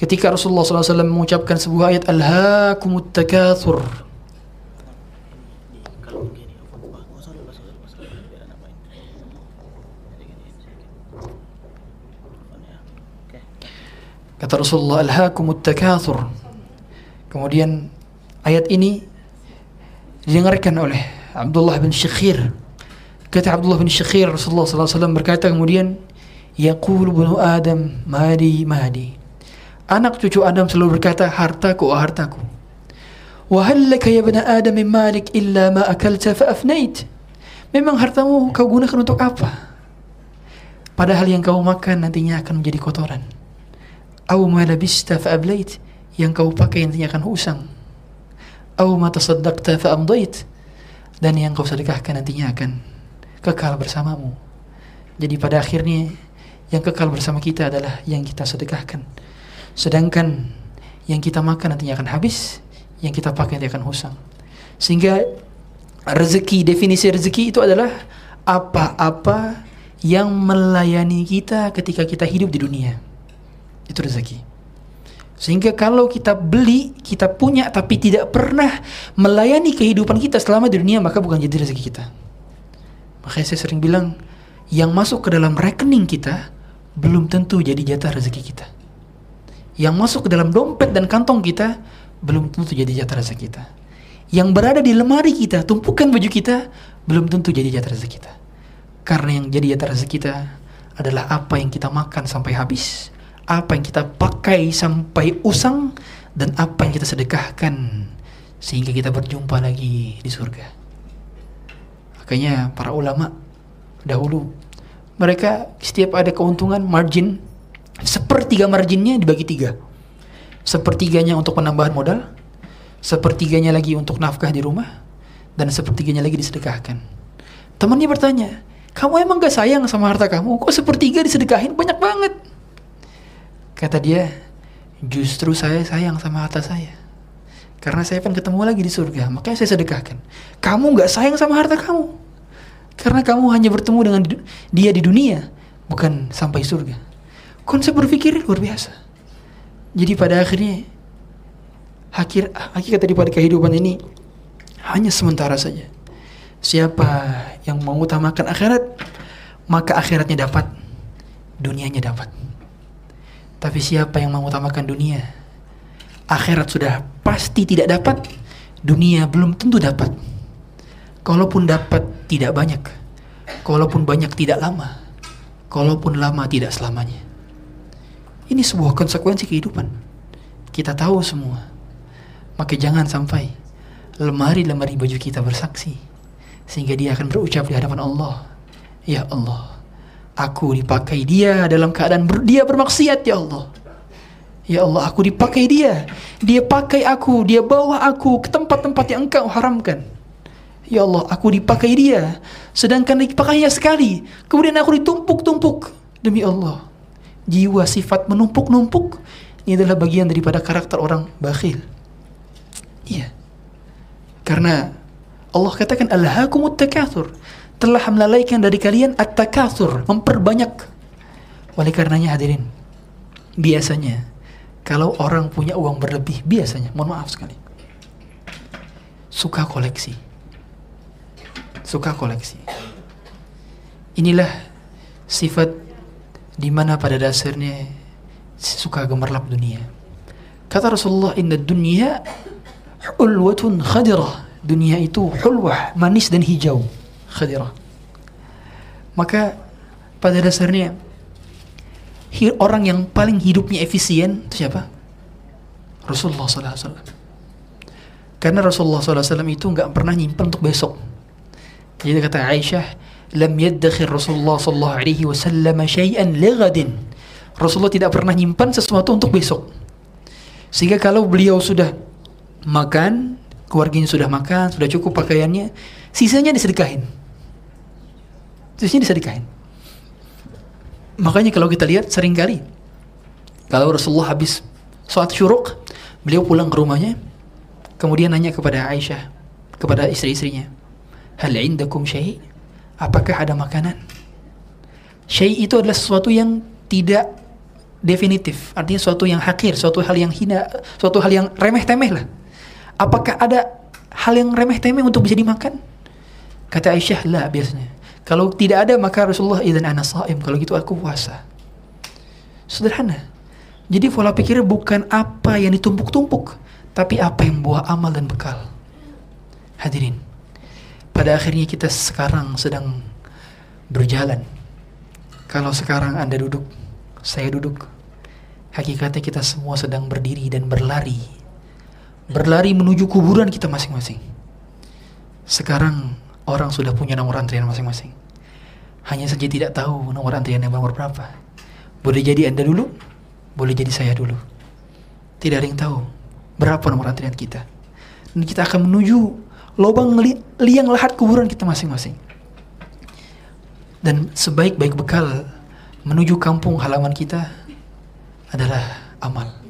Ketika Rasulullah SAW mengucapkan sebuah ayat Alhaakumut takathur Kata Rasulullah Alhaakumut takathur Kemudian ayat ini didengarkan oleh Abdullah bin Syekhir Kata Abdullah bin Syekhir Rasulullah SAW berkata kemudian Yaqulu bunu Adam Mahdi Mahdi Anak cucu Adam selalu berkata hartaku oh hartaku Wahal laka ya bena Adam min malik illa ma akalta fa afnait Memang hartamu kau gunakan untuk apa? Padahal yang kau makan nantinya akan menjadi kotoran Au ma labista fa ablait yang kau pakai nantinya akan usang. Au ma tasaddaqta fa amdait dan yang kau sedekahkan nantinya akan kekal bersamamu. Jadi pada akhirnya yang kekal bersama kita adalah yang kita sedekahkan. Sedangkan yang kita makan nantinya akan habis, yang kita pakai nanti akan usang. Sehingga rezeki, definisi rezeki itu adalah apa-apa yang melayani kita ketika kita hidup di dunia. Itu rezeki. Sehingga kalau kita beli, kita punya tapi tidak pernah melayani kehidupan kita selama di dunia, maka bukan jadi rezeki kita. Makanya saya sering bilang, yang masuk ke dalam rekening kita belum tentu jadi jatah rezeki kita. Yang masuk ke dalam dompet dan kantong kita belum tentu jadi jatah rezeki kita. Yang berada di lemari kita, tumpukan baju kita belum tentu jadi jatah rezeki kita. Karena yang jadi jatah rezeki kita adalah apa yang kita makan sampai habis, apa yang kita pakai sampai usang dan apa yang kita sedekahkan sehingga kita berjumpa lagi di surga. Makanya para ulama dahulu mereka setiap ada keuntungan margin sepertiga marginnya dibagi tiga. Sepertiganya untuk penambahan modal, sepertiganya lagi untuk nafkah di rumah, dan sepertiganya lagi disedekahkan. Temannya bertanya, kamu emang gak sayang sama harta kamu? Kok sepertiga disedekahin banyak banget? Kata dia, justru saya sayang sama harta saya. Karena saya akan ketemu lagi di surga, makanya saya sedekahkan. Kamu nggak sayang sama harta kamu. Karena kamu hanya bertemu dengan dia di dunia, bukan sampai surga. Konsep berpikir luar biasa. Jadi pada akhirnya, akhir hakikat daripada kehidupan ini hanya sementara saja. Siapa yang mengutamakan akhirat, maka akhiratnya dapat, dunianya dapat. Tapi siapa yang mengutamakan dunia? Akhirat sudah pasti tidak dapat, dunia belum tentu dapat. Kalaupun dapat tidak banyak, kalaupun banyak tidak lama, kalaupun lama tidak selamanya. Ini sebuah konsekuensi kehidupan. Kita tahu semua. Maka jangan sampai lemari-lemari baju kita bersaksi sehingga dia akan berucap di hadapan Allah, "Ya Allah, Aku dipakai dia dalam keadaan ber, dia bermaksiat ya Allah. Ya Allah, aku dipakai dia. Dia pakai aku, dia bawa aku ke tempat-tempat yang engkau haramkan. Ya Allah, aku dipakai dia. Sedangkan dipakainya sekali. Kemudian aku ditumpuk-tumpuk. Demi Allah. Jiwa sifat menumpuk-numpuk. Ini adalah bagian daripada karakter orang bakhil. Iya. Karena Allah katakan Alhaakumut takathur telah melalaikan dari kalian at-takatsur, memperbanyak. Oleh karenanya hadirin, biasanya kalau orang punya uang berlebih, biasanya, mohon maaf sekali, suka koleksi. Suka koleksi. Inilah sifat di mana pada dasarnya suka gemerlap dunia. Kata Rasulullah, "Inna dunya hulwatun khadirah." Dunia itu hulwah, manis dan hijau khadirah. Maka pada dasarnya orang yang paling hidupnya efisien itu siapa? Rasulullah SAW. Karena Rasulullah SAW itu nggak pernah nyimpan untuk besok. Jadi kata Aisyah, lam yaddakhir Rasulullah sallallahu alaihi wasallam syai'an lighadin. Rasulullah tidak pernah nyimpan sesuatu untuk besok. Sehingga kalau beliau sudah makan, keluarganya sudah makan, sudah cukup pakaiannya, sisanya disedekahin. Sisanya disedekahin. Makanya kalau kita lihat sering kali kalau Rasulullah habis sholat syuruk, beliau pulang ke rumahnya, kemudian nanya kepada Aisyah, kepada istri-istrinya, Hal indakum syai' Apakah ada makanan? Syai' itu adalah sesuatu yang tidak definitif, artinya suatu yang hakir, suatu hal yang hina, suatu hal yang remeh-temeh lah. Apakah ada hal yang remeh-temeh untuk bisa dimakan? Kata Aisyah, lah biasanya. Kalau tidak ada maka Rasulullah idan ana saim. Kalau gitu aku puasa. Sederhana. Jadi pola pikirnya bukan apa yang ditumpuk-tumpuk, tapi apa yang buah amal dan bekal. Hadirin, pada akhirnya kita sekarang sedang berjalan. Kalau sekarang Anda duduk, saya duduk. Hakikatnya kita semua sedang berdiri dan berlari. Berlari menuju kuburan kita masing-masing. Sekarang orang sudah punya nomor antrian masing-masing. Hanya saja tidak tahu nomor antrian yang nomor berapa. Boleh jadi Anda dulu, boleh jadi saya dulu. Tidak ada yang tahu berapa nomor antrian kita. Dan kita akan menuju lubang li liang lahat kuburan kita masing-masing. Dan sebaik-baik bekal menuju kampung halaman kita adalah amal.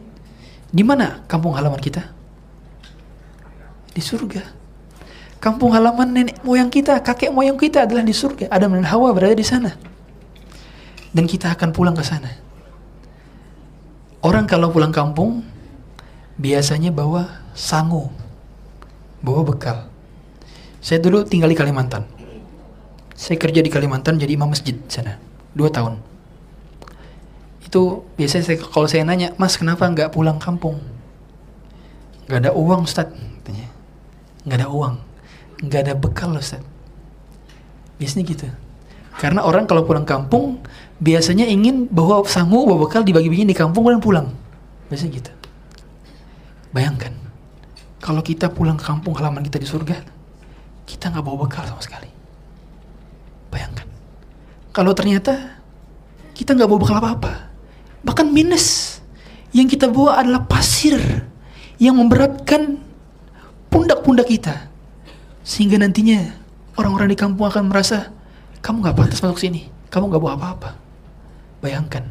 Di mana kampung halaman kita? Di surga. Kampung halaman nenek moyang kita, kakek moyang kita adalah di surga. Adam dan Hawa berada di sana. Dan kita akan pulang ke sana. Orang kalau pulang kampung biasanya bawa sangu, bawa bekal. Saya dulu tinggal di Kalimantan. Saya kerja di Kalimantan jadi imam masjid sana dua tahun. Itu biasanya saya, kalau saya nanya, Mas kenapa nggak pulang kampung? Nggak ada uang Ustaz. Nggak ada uang, nggak ada bekal Ustaz. Biasanya gitu. Karena orang kalau pulang kampung biasanya ingin bawa sangu, bawa bekal dibagi-bagi di kampung dan pulang. Biasanya gitu. Bayangkan, kalau kita pulang kampung halaman kita di surga, kita nggak bawa bekal sama sekali. Bayangkan. Kalau ternyata kita nggak bawa bekal apa-apa, bahkan minus. Yang kita bawa adalah pasir yang memberatkan pundak-pundak kita. Sehingga nantinya orang-orang di kampung akan merasa, kamu nggak pantas masuk sini, kamu nggak bawa apa-apa. Bayangkan,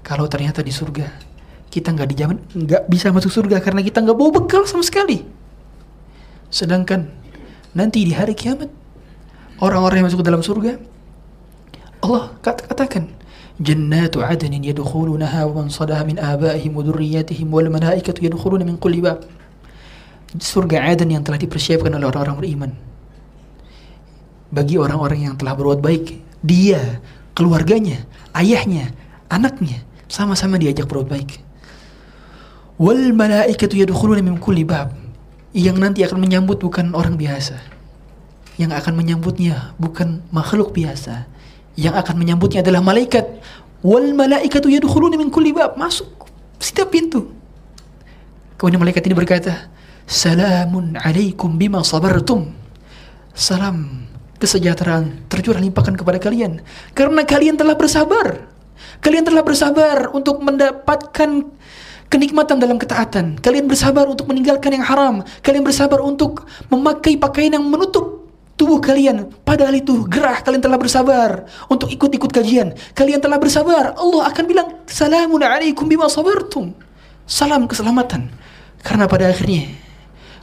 kalau ternyata di surga kita nggak dijamin nggak bisa masuk surga karena kita nggak bawa bekal sama sekali. Sedangkan nanti di hari kiamat orang-orang yang masuk ke dalam surga Allah katakan jannatu adnin yadkhulunaha wa man sadaha min abaihim wa dhurriyyatihim wal malaikatu yadkhuluna min kulli bab. Surga Aden yang telah dipersiapkan oleh orang-orang beriman. Bagi orang-orang yang telah berbuat baik dia keluarganya ayahnya anaknya sama-sama diajak berbuat baik. Wal malaikatu yadkhuluna min kulli bab yang nanti akan menyambut bukan orang biasa. Yang akan menyambutnya bukan makhluk biasa. Yang akan menyambutnya adalah malaikat. Wal malaikatu yadkhuluna min kulli bab. Masuk setiap pintu. Kemudian malaikat ini berkata salamun alaikum bima sabartum. Salam kesejahteraan tercurah limpahkan kepada kalian. Karena kalian telah bersabar. Kalian telah bersabar untuk mendapatkan kenikmatan dalam ketaatan. Kalian bersabar untuk meninggalkan yang haram. Kalian bersabar untuk memakai pakaian yang menutup tubuh kalian. Padahal itu gerah. Kalian telah bersabar untuk ikut-ikut kajian. Kalian telah bersabar. Allah akan bilang salamun alaikum bima sabartum. Salam keselamatan. Karena pada akhirnya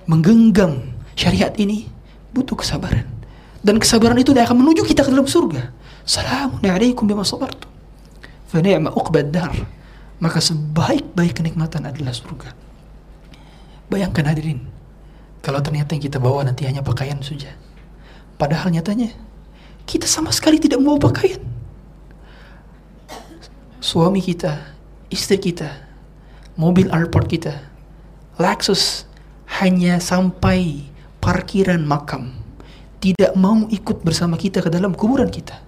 menggenggam syariat ini butuh kesabaran. Dan kesabaran itu akan menuju kita ke dalam surga. Salamun alaikum bima sabartum. Fa ni'ma uqbad dar maka sebaik-baik kenikmatan adalah surga bayangkan hadirin kalau ternyata yang kita bawa nanti hanya pakaian saja Padahal nyatanya kita sama sekali tidak mau pakaian. Suami kita, istri kita, mobil airport kita, Lexus hanya sampai parkiran makam. Tidak mau ikut bersama kita ke dalam kuburan kita.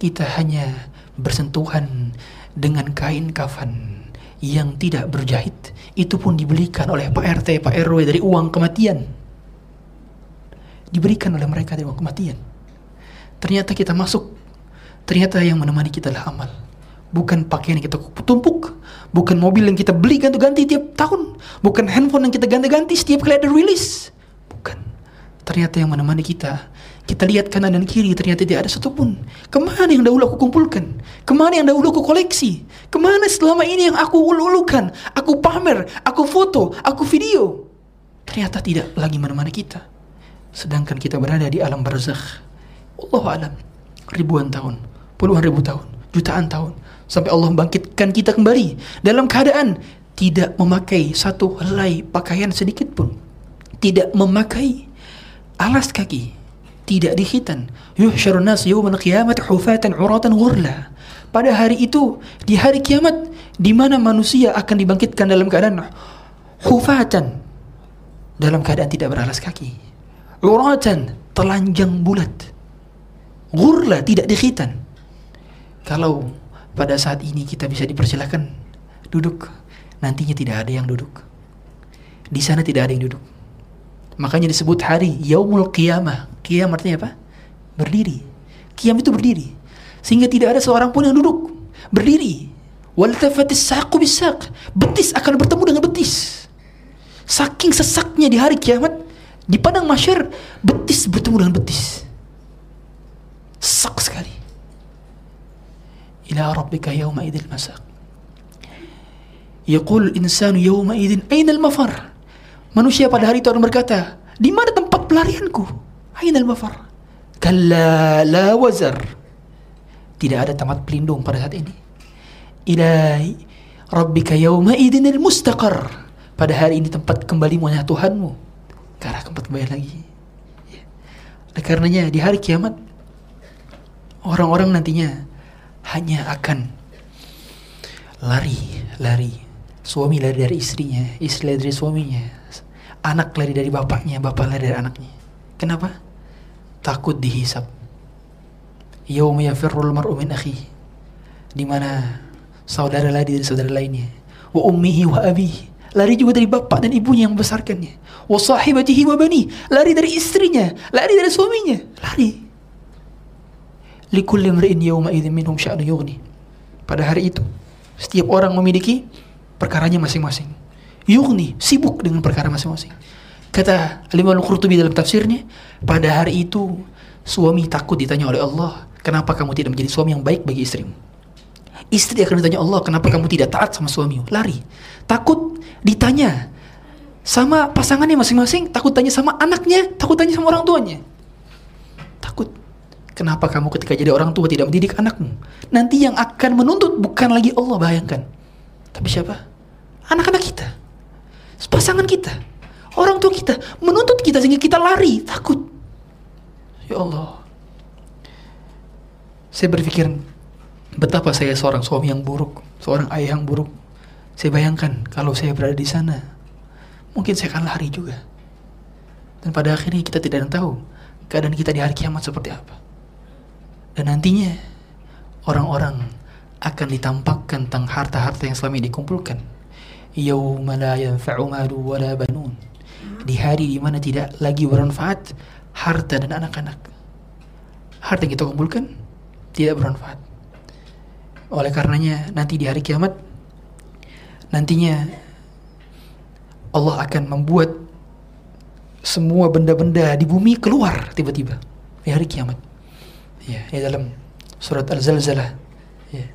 Kita hanya bersentuhan dengan kain kafan yang tidak berjahit. Itu pun dibelikan oleh Pak RT, Pak RW dari uang kematian diberikan oleh mereka di waktu kematian. Ternyata kita masuk, ternyata yang menemani kita adalah amal. Bukan pakaian yang kita tumpuk, bukan mobil yang kita beli ganti-ganti tiap tahun, bukan handphone yang kita ganti-ganti setiap kali ada rilis. Bukan. Ternyata yang menemani kita, kita lihat kanan dan kiri ternyata tidak ada satupun. Ke mana yang dahulu aku kumpulkan? Ke mana yang dahulu aku koleksi? Ke mana selama ini yang aku ulu-ulukan? Aku pamer, aku foto, aku video. Ternyata tidak lagi menemani kita sedangkan kita berada di alam barzakh Allah alam ribuan tahun puluhan ribu tahun jutaan tahun sampai Allah membangkitkan kita kembali dalam keadaan tidak memakai satu helai pakaian sedikit pun tidak memakai alas kaki tidak dikhitan yuhsyarun nas yawmal qiyamah hufatan uratan ghurla pada hari itu di hari kiamat di mana manusia akan dibangkitkan dalam keadaan hufatan dalam keadaan tidak beralas kaki uratan telanjang bulat ghurla tidak dikhitan kalau pada saat ini kita bisa dipersilahkan duduk, nantinya tidak ada yang duduk. Di sana tidak ada yang duduk. Makanya disebut hari Yaumul Qiyamah. Qiyam artinya apa? Berdiri. Qiyam itu berdiri. Sehingga tidak ada seorang pun yang duduk. Berdiri. Waltafatis. Betis akan bertemu dengan betis. Saking sesaknya di hari kiamat, di padang masyar, betis bertemu dengan betis. Sak sekali ila rabbika yawma idil masaq yaqul insanu yawma idin aina al-mafar manusia pada hari itu akan berkata di mana tempat pelarianku aina al-mafar kalla la wazar tidak ada tempat pelindung pada saat ini ila rabbika yawma idin al-mustaqar pada hari ini tempat kembali hanya Tuhanmu ke arah tempat kembali lagi ya. Oleh karenanya di hari kiamat orang-orang nantinya hanya akan lari, lari. Suami lari dari istrinya, istri lari dari suaminya, anak lari dari bapaknya, bapak lari dari anaknya. Kenapa? Takut dihisap. Yaum yafirrul mar'u min akhi. Di mana saudara lari dari saudara lainnya. Wa ummihi wa abihi. Lari juga dari bapak dan ibunya yang membesarkannya. Wa sahibatihi wa bani. Lari dari istrinya, lari dari suaminya, lari likulli imri'in yawma idzin minhum sya'nu yughni. Pada hari itu, setiap orang memiliki perkaranya masing-masing. Yughni, sibuk dengan perkara masing-masing. Kata Imam Al-Qurtubi dalam tafsirnya, pada hari itu suami takut ditanya oleh Allah, kenapa kamu tidak menjadi suami yang baik bagi istrimu? Istri akan ditanya Allah, kenapa kamu tidak taat sama suamimu? Lari. Takut ditanya sama pasangannya masing-masing, takut tanya sama anaknya, takut tanya sama orang tuanya. Takut. Kenapa kamu ketika jadi orang tua tidak mendidik anakmu? Nanti yang akan menuntut bukan lagi Allah bayangkan. Tapi siapa? Anak-anak kita. Pasangan kita. Orang tua kita. Menuntut kita sehingga kita lari. Takut. Ya Allah. Saya berpikir betapa saya seorang suami yang buruk. Seorang ayah yang buruk. Saya bayangkan kalau saya berada di sana. Mungkin saya akan lari juga. Dan pada akhirnya kita tidak tahu keadaan kita di hari kiamat seperti apa. Dan nantinya orang-orang akan ditampakkan tentang harta-harta yang selama ini dikumpulkan. Yauma la yanfa'u malu banun. Di hari di mana tidak lagi bermanfaat harta dan anak-anak. Harta yang kita kumpulkan tidak bermanfaat. Oleh karenanya nanti di hari kiamat nantinya Allah akan membuat semua benda-benda di bumi keluar tiba-tiba di hari kiamat ya di dalam surat Al-Zalzalah ya.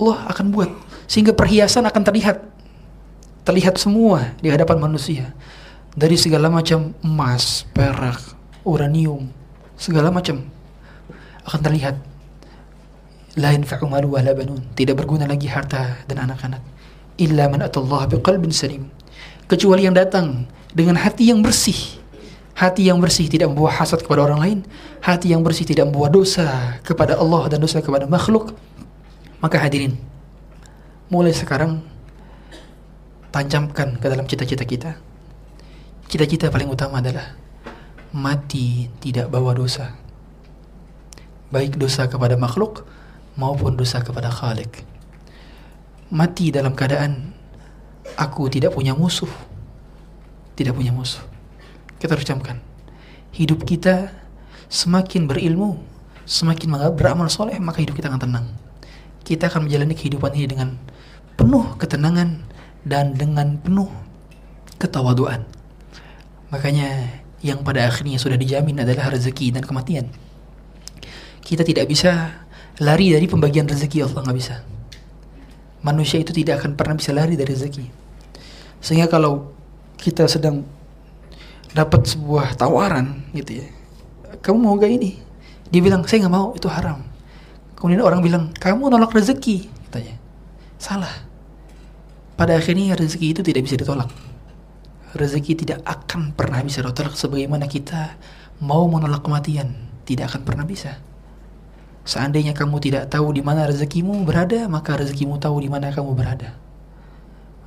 Allah akan buat sehingga perhiasan akan terlihat terlihat semua di hadapan manusia dari segala macam emas, perak, uranium, segala macam akan terlihat lain fa'umalu wa banun tidak berguna lagi harta dan anak-anak illa man atallaha biqalbin salim kecuali yang datang dengan hati yang bersih Hati yang bersih tidak membawa hasad kepada orang lain. Hati yang bersih tidak membawa dosa kepada Allah dan dosa kepada makhluk. Maka hadirin, mulai sekarang tancapkan ke dalam cita-cita kita. Cita-cita paling utama adalah mati tidak bawa dosa. Baik dosa kepada makhluk maupun dosa kepada Khalik. Mati dalam keadaan aku tidak punya musuh. Tidak punya musuh kita harus camkan. Hidup kita semakin berilmu, semakin beramal soleh, maka hidup kita akan tenang. Kita akan menjalani kehidupan ini dengan penuh ketenangan dan dengan penuh ketawaduan. Makanya yang pada akhirnya sudah dijamin adalah rezeki dan kematian. Kita tidak bisa lari dari pembagian rezeki Allah nggak bisa. Manusia itu tidak akan pernah bisa lari dari rezeki. Sehingga kalau kita sedang dapat sebuah tawaran gitu ya kamu mau gak ini dia bilang saya nggak mau itu haram Kemudian orang bilang, kamu nolak rezeki, katanya. Salah. Pada akhirnya rezeki itu tidak bisa ditolak. Rezeki tidak akan pernah bisa ditolak sebagaimana kita mau menolak kematian. Tidak akan pernah bisa. Seandainya kamu tidak tahu di mana rezekimu berada, maka rezekimu tahu di mana kamu berada.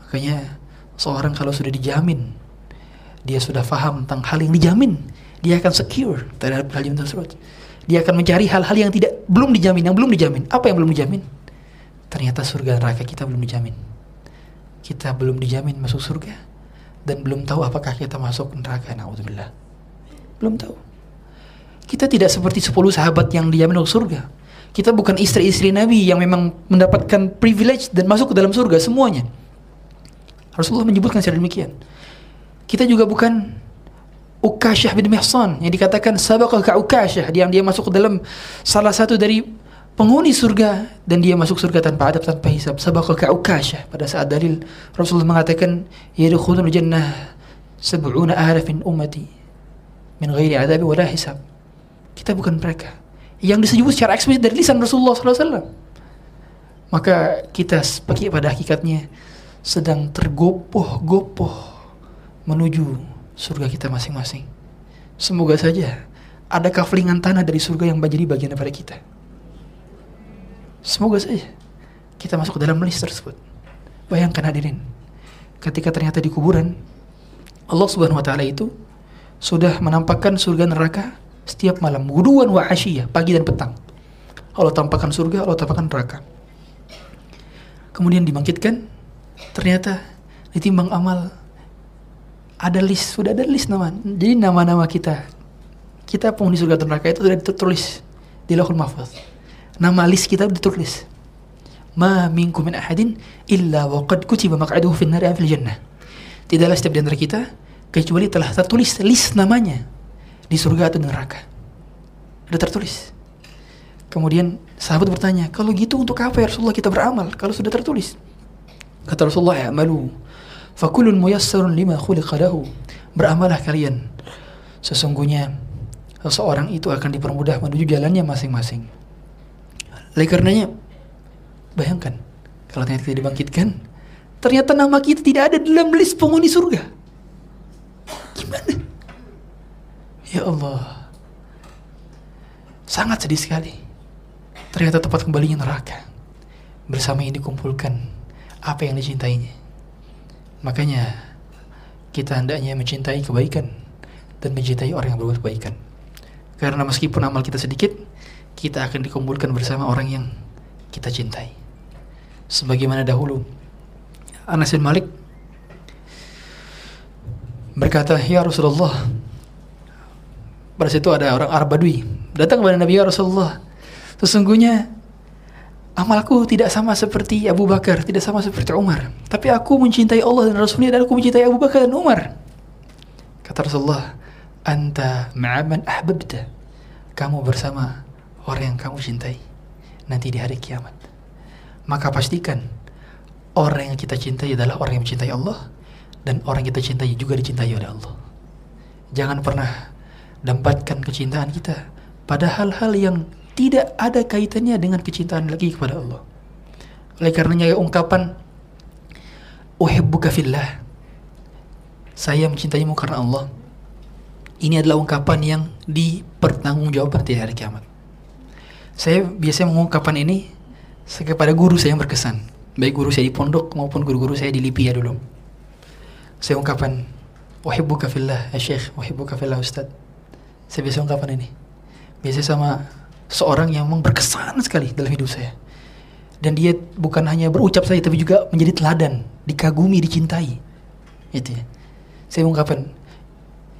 Makanya seorang kalau sudah dijamin, dia sudah faham tentang hal yang dijamin, dia akan secure terhadap hal yang tersebut. Dia akan mencari hal-hal yang tidak belum dijamin, yang belum dijamin. Apa yang belum dijamin? Ternyata surga neraka kita belum dijamin. Kita belum dijamin masuk surga dan belum tahu apakah kita masuk neraka. Nauzubillah. Belum tahu. Kita tidak seperti 10 sahabat yang dijamin masuk surga. Kita bukan istri-istri Nabi yang memang mendapatkan privilege dan masuk ke dalam surga semuanya. Rasulullah menyebutkan secara demikian. Kita juga bukan Ukasyah bin Mihsan yang dikatakan sabaqah ka Ukasyah yang dia masuk ke dalam salah satu dari penghuni surga dan dia masuk surga tanpa adab tanpa hisab sabaqah ka Ukasyah pada saat dalil Rasulullah mengatakan yadkhulul jannah sab'una alafin ummati min ghairi adab wala hisab kita bukan mereka yang disebut secara eksplisit dari lisan Rasulullah SAW maka kita sebagai pada hakikatnya sedang tergopoh-gopoh menuju surga kita masing-masing. Semoga saja ada kaflingan tanah dari surga yang menjadi bagian daripada kita. Semoga saja kita masuk ke dalam list tersebut. Bayangkan hadirin, ketika ternyata di kuburan Allah Subhanahu wa taala itu sudah menampakkan surga neraka setiap malam, guduan wa asyiyah, pagi dan petang. Allah tampakkan surga, Allah tampakkan neraka. Kemudian dibangkitkan, ternyata ditimbang amal ada list, sudah ada list nama. Jadi nama-nama kita, kita penghuni surga dan neraka itu sudah ditulis di lahul mahfuz. Nama list kita ditulis. Ma minkum min ahadin illa wa qad kutiba maq'aduhu fi an-nar fil jannah. Tidaklah setiap di kita kecuali telah tertulis list namanya di surga atau neraka. Ada tertulis. Kemudian sahabat bertanya, kalau gitu untuk apa ya Rasulullah kita beramal kalau sudah tertulis? Kata Rasulullah, ya malu Fakulun muyassarun lima khuliqa lahu. Beramalah kalian. Sesungguhnya seseorang itu akan dipermudah menuju jalannya masing-masing. Oleh karenanya, bayangkan kalau ternyata kita dibangkitkan, ternyata nama kita tidak ada dalam list penghuni surga. Gimana? Ya Allah. Sangat sedih sekali. Ternyata tempat kembalinya neraka. Bersama ini dikumpulkan apa yang dicintainya. Makanya kita hendaknya mencintai kebaikan dan mencintai orang yang berbuat kebaikan. Karena meskipun amal kita sedikit, kita akan dikumpulkan bersama orang yang kita cintai. Sebagaimana dahulu Anas bin Malik berkata, "Ya Rasulullah, pada situ ada orang Arab Badui datang kepada Nabi ya Rasulullah. Sesungguhnya amalku tidak sama seperti Abu Bakar, tidak sama seperti Umar. Tapi aku mencintai Allah dan Rasulnya dan aku mencintai Abu Bakar dan Umar. Kata Rasulullah, Anta ma'aman ahbabta. Kamu bersama orang yang kamu cintai. Nanti di hari kiamat. Maka pastikan orang yang kita cintai adalah orang yang mencintai Allah dan orang yang kita cintai juga dicintai oleh Allah. Jangan pernah dapatkan kecintaan kita pada hal-hal yang tidak ada kaitannya dengan kecintaan lagi kepada Allah. Oleh karenanya ungkapan uhibbuka fillah saya mencintaimu karena Allah ini adalah ungkapan yang dipertanggungjawabkan di hari kiamat. Saya biasanya mengungkapkan ini kepada guru saya yang berkesan, baik guru saya di pondok maupun guru-guru saya di LIPI ya dulu. Saya ungkapkan uhibbuka fillah ya Syekh, uhibbuka fillah Ustaz. Saya biasa ungkapan ini. Biasa sama seorang yang memang berkesan sekali dalam hidup saya. Dan dia bukan hanya berucap saja tapi juga menjadi teladan, dikagumi, dicintai. Itu ya. Saya mengungkapkan,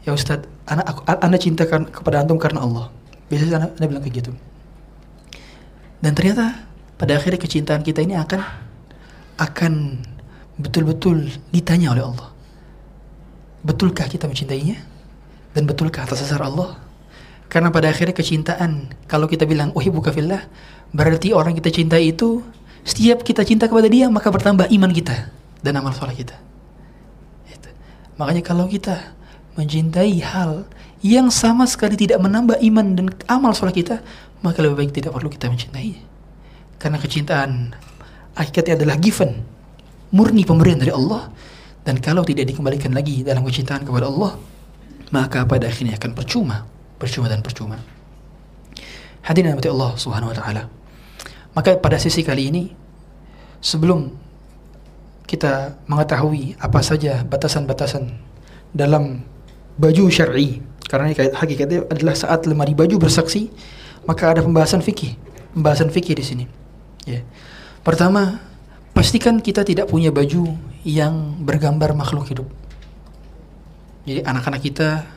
ya Ustadz, anak aku, anda cintakan kepada antum karena Allah. Biasanya anda, anda bilang kayak gitu. Dan ternyata pada akhirnya kecintaan kita ini akan akan betul-betul ditanya oleh Allah. Betulkah kita mencintainya? Dan betulkah atas dasar Allah? Karena pada akhirnya kecintaan, kalau kita bilang uhibbuka fillah, berarti orang kita cintai itu setiap kita cinta kepada dia maka bertambah iman kita dan amal soleh kita. Itu. Makanya kalau kita mencintai hal yang sama sekali tidak menambah iman dan amal soleh kita, maka lebih baik tidak perlu kita mencintai. karena kecintaan hakikatnya adalah given. Murni pemberian dari Allah. Dan kalau tidak dikembalikan lagi dalam kecintaan kepada Allah maka pada akhirnya akan percuma. Percuma dan percuma. Hadirin mati Allah subhanahu wa ta'ala. Maka pada sisi kali ini sebelum kita mengetahui apa saja batasan-batasan dalam baju syar'i karena hakikatnya adalah saat lemari baju bersaksi maka ada pembahasan fikih pembahasan fikih di sini Ya. Pertama, pastikan kita tidak punya baju yang bergambar makhluk hidup. Jadi anak-anak kita,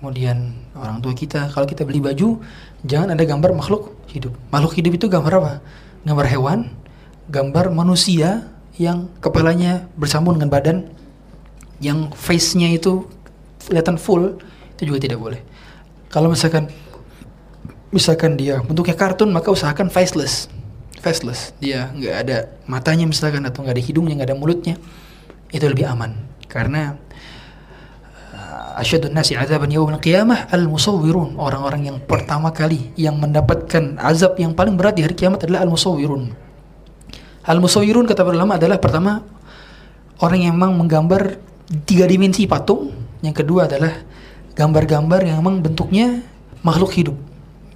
kemudian orang tua kita, kalau kita beli baju, jangan ada gambar makhluk hidup. Makhluk hidup itu gambar apa? Gambar hewan, gambar manusia yang kepalanya bersambung dengan badan, yang face-nya itu kelihatan full, itu juga tidak boleh. Kalau misalkan misalkan dia bentuknya kartun, maka usahakan faceless. Faceless. Dia nggak ada matanya misalkan atau nggak ada hidungnya nggak ada mulutnya. Itu lebih aman. Karena uh, asyadun nasi azaban yaumil qiyamah al musawwirun orang-orang yang pertama kali yang mendapatkan azab yang paling berat di hari kiamat adalah al musawwirun al musawwirun kata para adalah pertama orang yang memang menggambar tiga dimensi patung. Yang kedua adalah gambar-gambar yang memang bentuknya makhluk hidup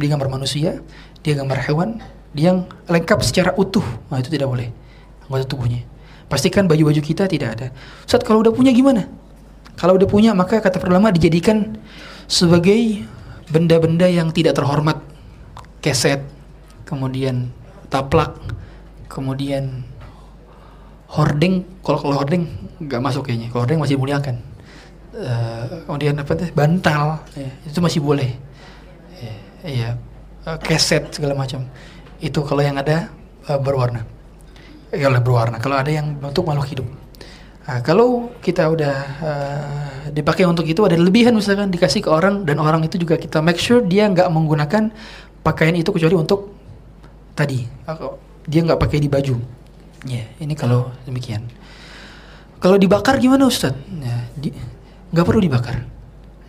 dia gambar manusia dia gambar hewan yang lengkap secara utuh. Nah, itu tidak boleh. Anggota tubuhnya. Pastikan baju-baju kita tidak ada. Saat kalau udah punya gimana? Kalau udah punya maka kata perlama dijadikan sebagai benda-benda yang tidak terhormat. Keset, kemudian taplak, kemudian hording. Kalau kalau hording nggak masuk kayaknya. Kalau hording masih muliakan. Uh, kemudian apa tuh? Bantal, ya, itu masih boleh. Iya, uh, keset segala macam. Itu kalau yang ada uh, berwarna. Ya berwarna. Kalau ada yang bentuk makhluk hidup. Nah, kalau kita udah uh, dipakai untuk itu ada lebihan misalkan dikasih ke orang dan orang itu juga kita make sure dia nggak menggunakan pakaian itu kecuali untuk tadi. Dia nggak pakai di baju. Ya yeah, ini kalau demikian. Kalau dibakar gimana Ustaz? Ya, di, nggak perlu dibakar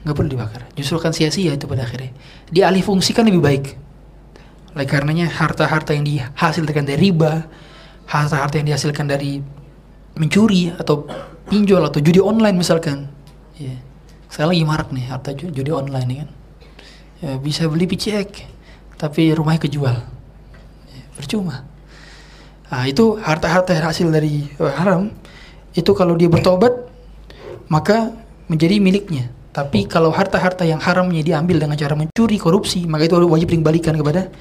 nggak perlu dibakar justru akan sia-sia itu pada akhirnya dialih fungsikan lebih baik oleh karenanya harta-harta yang dihasilkan dari riba, harta-harta yang dihasilkan dari mencuri atau pinjol atau judi online misalkan. Ya. Saya lagi marak nih harta judi online nih kan. Ya, bisa beli picek tapi rumahnya kejual. Ya, percuma. Nah, itu harta-harta yang hasil dari uh, haram itu kalau dia bertobat maka menjadi miliknya. Tapi kalau harta-harta yang haramnya diambil dengan cara mencuri, korupsi, maka itu wajib dikembalikan kepada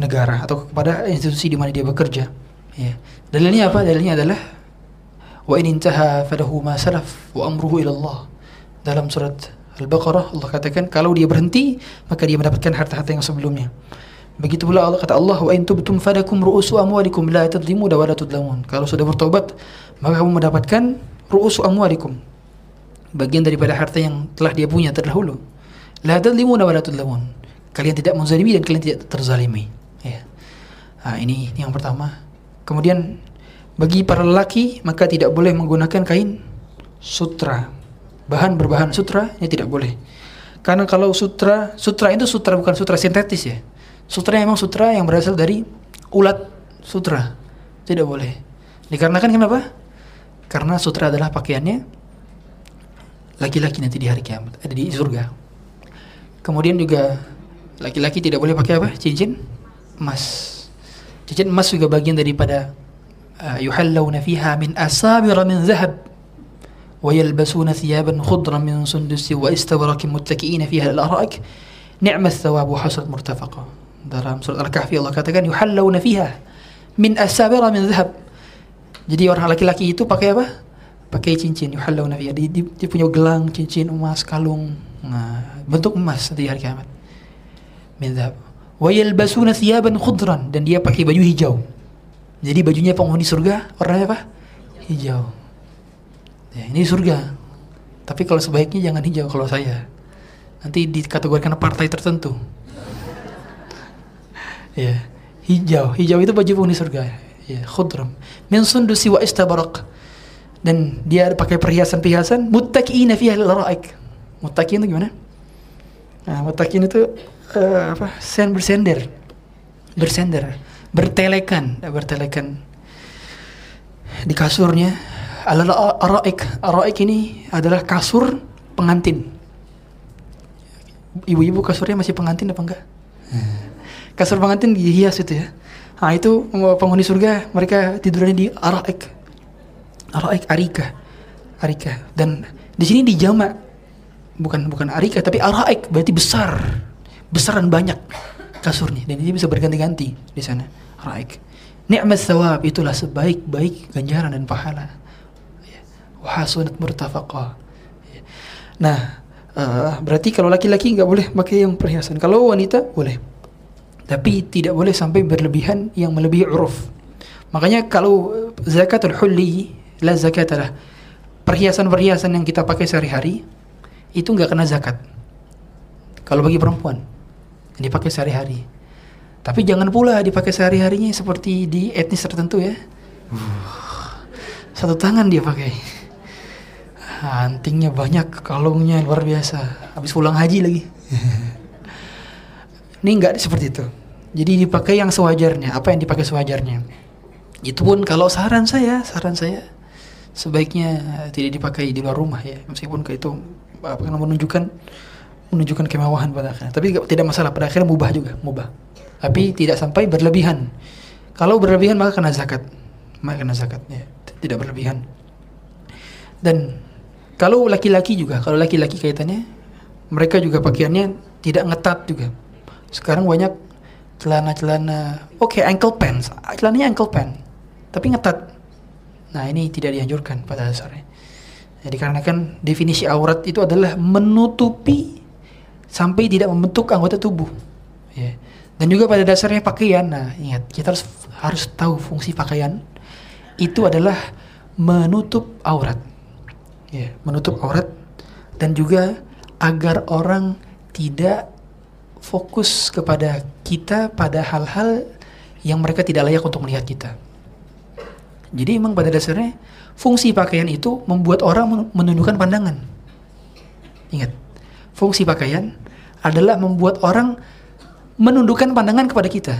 negara atau kepada institusi di mana dia bekerja. Ya. Dalilnya apa? Dalilnya adalah wa in intaha falahu ma salaf wa amruhu ila Allah. Dalam surat Al-Baqarah Allah katakan kalau dia berhenti maka dia mendapatkan harta-harta yang sebelumnya. Begitu pula Allah kata Allah wa in tubtum falakum ru'usu amwalikum la tadlimu wa la tudlamun. Kalau sudah bertobat maka kamu mendapatkan ru'usu amwalikum. Bagian daripada harta yang telah dia punya terdahulu. La tadlimu wa la tudlamun. Kalian tidak menzalimi dan kalian tidak terzalimi. Ya. Nah, ini, ini yang pertama. Kemudian bagi para lelaki maka tidak boleh menggunakan kain sutra. Bahan berbahan sutra ini tidak boleh. Karena kalau sutra, sutra itu sutra bukan sutra sintetis ya. Sutra memang sutra yang berasal dari ulat sutra. Tidak boleh. Dikarenakan kenapa? Karena sutra adalah pakaiannya laki-laki nanti di hari kiamat, ada di surga. Kemudian juga laki-laki tidak boleh pakai apa? Cincin emas. Cincin emas juga bagian daripada uh, yuhallawna fiha min asabira min zahab wa yalbasuna thiyaban khudran min sundus wa istabrakin muttaki'ina fiha al-ara'ik ni'ma thawab wa hasrat. Dalam surat Al-Kahfi Allah katakan yuhallawna fiha min asabira min zahab. Jadi orang laki-laki itu pakai apa? Pakai cincin yuhallawna fiha. Dia, dia, punya gelang, cincin emas, kalung. Nah, bentuk emas di hari kiamat. Min zahab wa yalbasuna thiyaban khudran dan dia pakai baju hijau. Jadi bajunya penghuni surga warnanya apa? Hijau. Ya, ini surga. Tapi kalau sebaiknya jangan hijau kalau saya. Nanti dikategorikan partai tertentu. ya, hijau. Hijau itu baju penghuni surga. Ya, khudram. Min sundusi wa istabarak. Dan dia pakai perhiasan-perhiasan muttaqiina fiha al-ra'ik. Muttaqin itu gimana? Nah, muttaqin itu uh, apa sen bersender bersender bertelekan, bertelekan di kasurnya adalah araik. Araik ini adalah kasur pengantin. Ibu-ibu kasurnya masih pengantin apa enggak? Kasur pengantin dihias itu ya. Nah itu penghuni surga mereka tidurnya di araik. Araik arika. Arika. Dan di sini dijama bukan bukan arika tapi araik berarti besar. Besar dan banyak kasurnya dan ini bisa berganti-ganti di sana. Araik. Ni'mat thawab itulah sebaik-baik ganjaran dan pahala. Ya. Wahasunat murtafaqah. Ya. Nah, uh, berarti kalau laki-laki nggak boleh pakai yang perhiasan. Kalau wanita boleh. Tapi tidak boleh sampai berlebihan yang melebihi uruf. Makanya kalau zakatul hulli la zakat adalah perhiasan-perhiasan yang kita pakai sehari-hari itu nggak kena zakat. Kalau bagi perempuan yang dipakai sehari-hari. Tapi jangan pula dipakai sehari-harinya seperti di etnis tertentu ya. Satu tangan dia pakai. Antingnya banyak, kalungnya luar biasa. Habis pulang haji lagi. Ini enggak seperti itu. Jadi dipakai yang sewajarnya. Apa yang dipakai sewajarnya? Itu pun kalau saran saya, saran saya sebaiknya tidak dipakai di luar rumah ya. Meskipun ke itu apa menunjukkan menunjukkan kemewahan pada akhirnya. Tapi tidak masalah pada akhirnya mubah juga, mubah tapi tidak sampai berlebihan. Kalau berlebihan maka kena zakat, maka kena zakat, ya. tidak berlebihan. Dan kalau laki-laki juga, kalau laki-laki kaitannya, mereka juga pakaiannya tidak ngetat juga. Sekarang banyak celana-celana, oke okay, ankle pants, celananya ankle pants, tapi ngetat. Nah ini tidak dianjurkan pada dasarnya. Jadi karena kan definisi aurat itu adalah menutupi sampai tidak membentuk anggota tubuh. Ya. Dan juga pada dasarnya pakaian. Nah, ingat, kita harus harus tahu fungsi pakaian itu adalah menutup aurat. Ya, menutup aurat dan juga agar orang tidak fokus kepada kita pada hal-hal yang mereka tidak layak untuk melihat kita. Jadi memang pada dasarnya fungsi pakaian itu membuat orang menundukkan pandangan. Ingat, fungsi pakaian adalah membuat orang menundukkan pandangan kepada kita,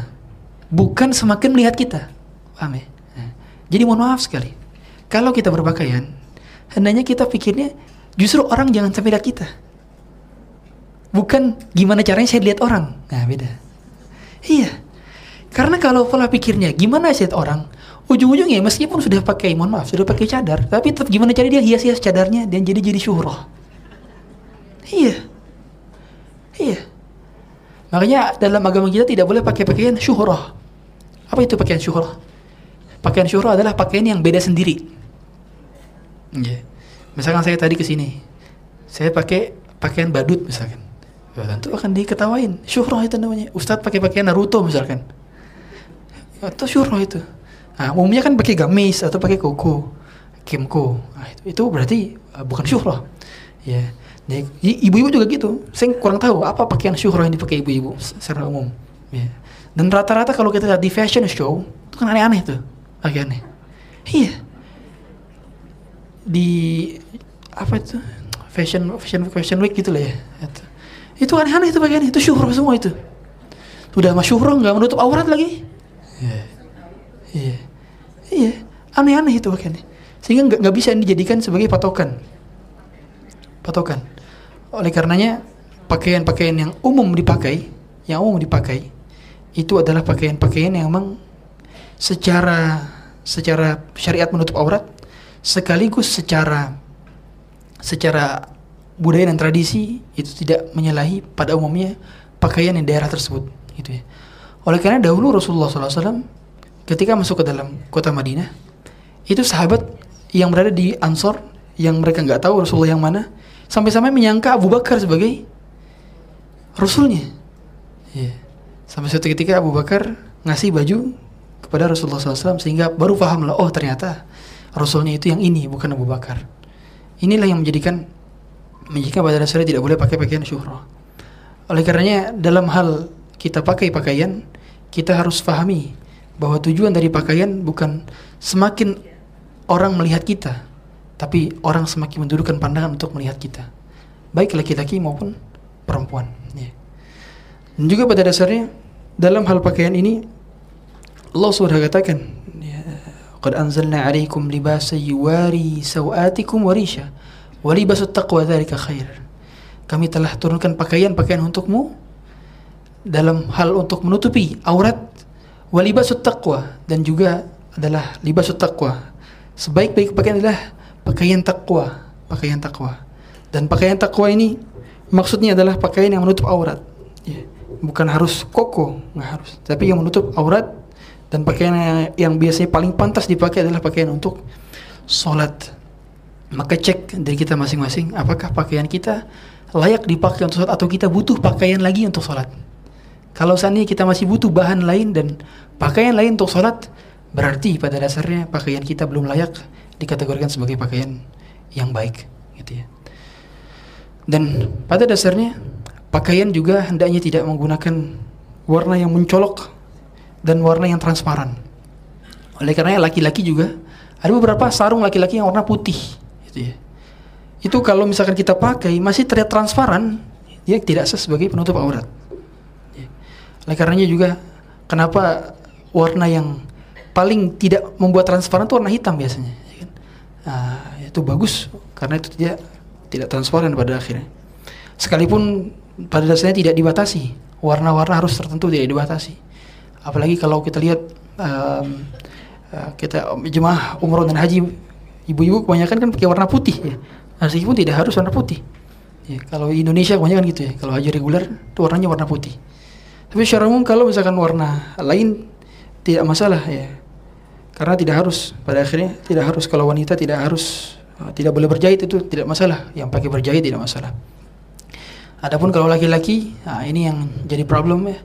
bukan semakin melihat kita. Paham ya? Nah, jadi mohon maaf sekali. Kalau kita berpakaian, hendaknya kita pikirnya justru orang jangan sampai lihat kita. Bukan gimana caranya saya lihat orang. Nah, beda. Iya. Karena kalau pola pikirnya gimana saya lihat orang, ujung-ujungnya meskipun sudah pakai, mohon maaf, sudah pakai cadar, tapi tetap gimana cara dia hias-hias cadarnya dan jadi jadi syuhroh. Iya. Iya. Makanya dalam agama kita tidak boleh pakai pakaian syuhrah. Apa itu pakaian syuhrah? Pakaian syuhrah adalah pakaian yang beda sendiri. Yeah. Misalkan saya tadi ke sini, saya pakai pakaian badut misalkan. Ya, tentu akan diketawain. Syuhrah itu namanya. Ustadz pakai pakaian Naruto misalkan. Atau syuhrah itu. Nah, umumnya kan pakai gamis atau pakai koko, kimko. Nah, itu, itu berarti uh, bukan syuhrah. Ya. Yeah ibu-ibu juga gitu. Saya kurang tahu apa pakaian syuhra yang dipakai ibu-ibu secara umum. Ya. Dan rata-rata kalau kita lihat di fashion show itu kan aneh-aneh tuh pakaiannya. Iya. Di apa itu fashion fashion fashion week gitu lah ya. Itu, itu aneh-aneh itu pakaiannya itu syuhra semua itu. Udah sama syuhra nggak menutup aurat lagi. Iya. Iya. Iya. Aneh-aneh itu pakaiannya. Sehingga nggak bisa dijadikan sebagai patokan. Patokan oleh karenanya pakaian-pakaian yang umum dipakai, yang umum dipakai itu adalah pakaian-pakaian yang memang secara secara syariat menutup aurat sekaligus secara secara budaya dan tradisi itu tidak menyalahi pada umumnya pakaian yang daerah tersebut gitu ya. Oleh karena dahulu Rasulullah SAW ketika masuk ke dalam kota Madinah itu sahabat yang berada di Ansor yang mereka nggak tahu Rasulullah yang mana Sampai-sampai menyangka Abu Bakar sebagai Rasulnya. Ya. Sampai suatu ketika Abu Bakar ngasih baju kepada Rasulullah SAW sehingga baru paham lah, oh ternyata Rasulnya itu yang ini bukan Abu Bakar. Inilah yang menjadikan menjadikan pada dasarnya tidak boleh pakai pakaian syuhrah. Oleh karenanya dalam hal kita pakai pakaian kita harus pahami bahwa tujuan dari pakaian bukan semakin orang melihat kita, tapi orang semakin mendudukkan pandangan untuk melihat kita baik laki-laki maupun perempuan ya. dan juga pada dasarnya dalam hal pakaian ini Allah sudah katakan, ya, "Qad anzalna 'alaikum libasan yuwari sawatikum wa risha, wa libasut taqwa dzalika khair." Kami telah turunkan pakaian-pakaian untukmu dalam hal untuk menutupi aurat wa libasut taqwa dan juga adalah libasut taqwa. Sebaik-baik pakaian adalah pakaian takwa, pakaian takwa. Dan pakaian takwa ini maksudnya adalah pakaian yang menutup aurat. Ya. Bukan harus koko, nggak harus. Tapi yang menutup aurat dan pakaian yang, yang biasanya paling pantas dipakai adalah pakaian untuk sholat. Maka cek dari kita masing-masing, apakah pakaian kita layak dipakai untuk sholat atau kita butuh pakaian lagi untuk sholat. Kalau seandainya kita masih butuh bahan lain dan pakaian lain untuk sholat, berarti pada dasarnya pakaian kita belum layak dikategorikan sebagai pakaian yang baik, gitu ya. Dan pada dasarnya pakaian juga hendaknya tidak menggunakan warna yang mencolok dan warna yang transparan. Oleh karena laki-laki juga ada beberapa sarung laki-laki yang warna putih, gitu ya. Itu kalau misalkan kita pakai masih terlihat transparan, dia tidak sah sebagai penutup aurat. Oleh karenanya juga kenapa warna yang paling tidak membuat transparan itu warna hitam biasanya. Ya kan? Nah, itu bagus karena itu tidak tidak transparan pada akhirnya. Sekalipun pada dasarnya tidak dibatasi, warna-warna harus tertentu tidak dibatasi. Apalagi kalau kita lihat um, kita jemaah umroh dan haji ibu-ibu kebanyakan kan pakai warna putih ya. Meskipun tidak harus warna putih. Ya, kalau Indonesia kebanyakan gitu ya. Kalau haji reguler itu warnanya warna putih. Tapi secara umum kalau misalkan warna lain tidak masalah ya. Karena tidak harus pada akhirnya tidak harus kalau wanita tidak harus uh, tidak boleh berjahit itu tidak masalah. Yang pakai berjahit tidak masalah. Adapun kalau laki-laki, nah ini yang jadi problem ya.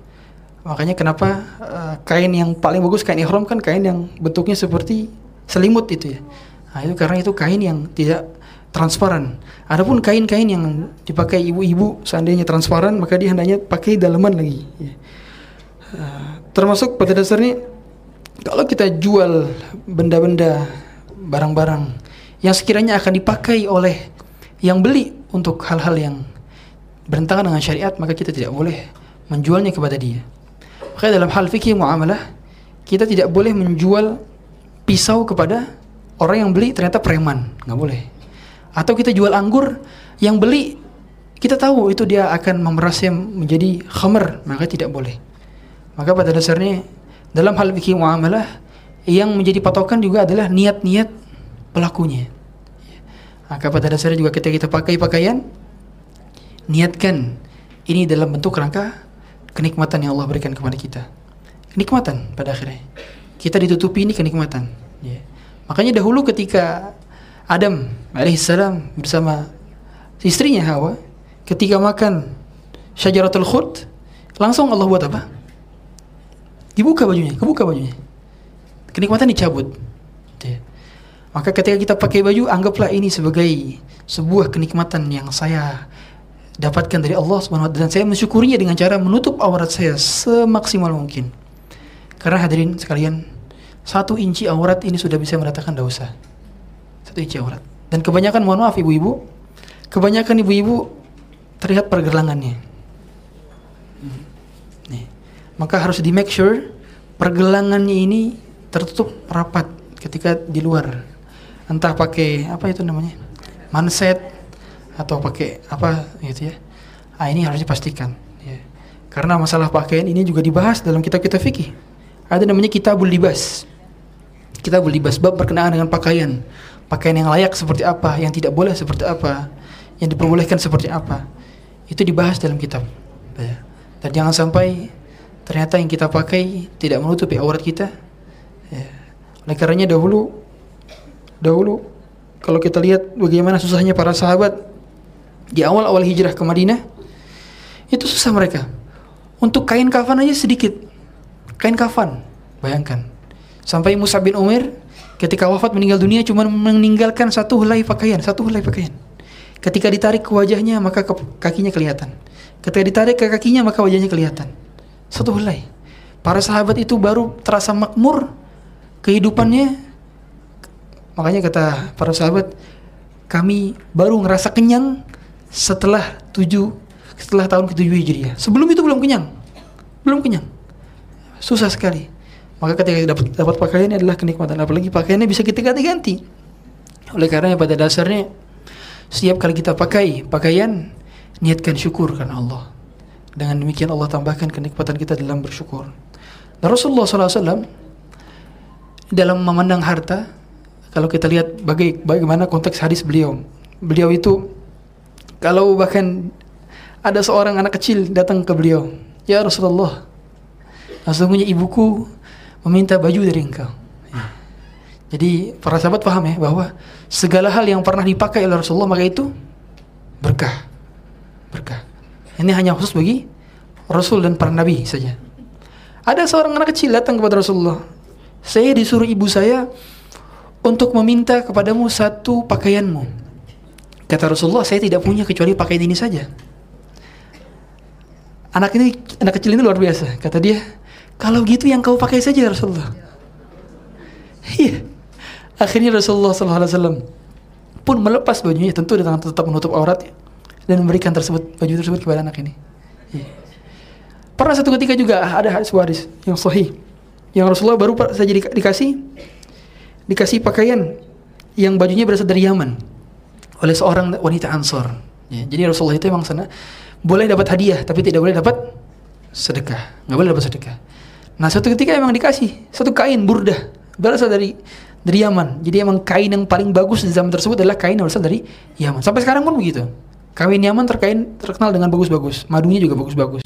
Makanya kenapa uh, kain yang paling bagus kain ihram kan kain yang bentuknya seperti selimut itu ya. Nah, itu karena itu kain yang tidak transparan. Adapun kain-kain yang dipakai ibu-ibu seandainya transparan maka dia hendaknya pakai dalaman lagi. Ya. Termasuk pada dasarnya kalau kita jual benda-benda barang-barang yang sekiranya akan dipakai oleh yang beli untuk hal-hal yang bertentangan dengan syariat maka kita tidak boleh menjualnya kepada dia. Maka dalam hal fikih muamalah kita tidak boleh menjual pisau kepada orang yang beli ternyata preman, nggak boleh. Atau kita jual anggur yang beli kita tahu itu dia akan memerasnya menjadi khamr, maka tidak boleh. Maka pada dasarnya dalam hal fikih muamalah yang menjadi patokan juga adalah niat-niat pelakunya. Maka pada dasarnya juga ketika kita pakai pakaian, niatkan ini dalam bentuk rangka kenikmatan yang Allah berikan kepada kita. Kenikmatan pada akhirnya. Kita ditutupi ini kenikmatan. Ya. Makanya dahulu ketika Adam alaihissalam bersama istrinya Hawa ketika makan syajaratul khut langsung Allah buat apa? Dibuka bajunya, kebuka bajunya. Kenikmatan dicabut. Ya. Maka ketika kita pakai baju, anggaplah ini sebagai sebuah kenikmatan yang saya dapatkan dari Allah Subhanahu wa taala dan saya mensyukurinya dengan cara menutup aurat saya semaksimal mungkin. Karena hadirin sekalian, satu inci aurat ini sudah bisa mendatangkan dosa. Satu inci aurat. Dan kebanyakan mohon maaf ibu-ibu, kebanyakan ibu-ibu terlihat pergelangannya maka harus di make sure pergelangannya ini tertutup rapat ketika di luar. Entah pakai apa itu namanya? Manset atau pakai apa gitu ya. Ah ini harus dipastikan ya. karena masalah pakaian ini juga dibahas dalam kitab kitab fikih. Ada namanya kitabul libas. Kitabul libas bab berkenaan dengan pakaian. Pakaian yang layak seperti apa yang tidak boleh seperti apa yang diperbolehkan seperti apa. Itu dibahas dalam kitab ya. dan jangan sampai ternyata yang kita pakai tidak menutupi aurat kita. Ya. oleh karenanya dahulu dahulu kalau kita lihat bagaimana susahnya para sahabat di awal-awal hijrah ke Madinah itu susah mereka. Untuk kain kafan aja sedikit. Kain kafan bayangkan. Sampai Musa bin Umar ketika wafat meninggal dunia cuma meninggalkan satu helai pakaian satu helai pakaian. Ketika ditarik ke wajahnya maka kakinya kelihatan. Ketika ditarik ke kakinya maka wajahnya kelihatan satu helai. Para sahabat itu baru terasa makmur kehidupannya. Makanya kata para sahabat, kami baru ngerasa kenyang setelah tujuh setelah tahun ke-7 Hijriah. Sebelum itu belum kenyang. Belum kenyang. Susah sekali. Maka ketika dapat dapat pakaian adalah kenikmatan. Apalagi pakaiannya bisa kita ganti-ganti. Oleh karena pada dasarnya setiap kali kita pakai pakaian niatkan syukur karena Allah. Dengan demikian Allah tambahkan kenikmatan kita dalam bersyukur. Dan Rasulullah SAW dalam memandang harta, kalau kita lihat baga bagaimana konteks hadis beliau, beliau itu kalau bahkan ada seorang anak kecil datang ke beliau, ya Rasulullah, sesungguhnya ibuku meminta baju dari engkau. Jadi para sahabat paham ya bahwa segala hal yang pernah dipakai oleh Rasulullah maka itu berkah. Berkah. Ini hanya khusus bagi Rasul dan para nabi saja. Ada seorang anak kecil datang kepada Rasulullah. Saya disuruh ibu saya untuk meminta kepadamu satu pakaianmu. Kata Rasulullah, saya tidak punya kecuali pakaian ini saja. Anak ini, anak kecil ini luar biasa. Kata dia, kalau gitu yang kau pakai saja Rasulullah. Iya. Akhirnya Rasulullah SAW pun melepas bajunya tentu dengan tetap menutup aurat dan memberikan tersebut baju tersebut kepada anak ini. Iya. Pernah satu ketika juga ada hadis hadis yang sahih yang Rasulullah baru saja di, dikasih dikasih pakaian yang bajunya berasal dari Yaman oleh seorang wanita Ansor. Ya, jadi Rasulullah itu memang sana boleh dapat hadiah tapi tidak boleh dapat sedekah, nggak boleh dapat sedekah. Nah suatu ketika emang dikasih satu kain burdah berasal dari dari Yaman. Jadi emang kain yang paling bagus di zaman tersebut adalah kain yang berasal dari Yaman. Sampai sekarang pun begitu. Kain Yaman terkain terkenal dengan bagus-bagus, madunya juga bagus-bagus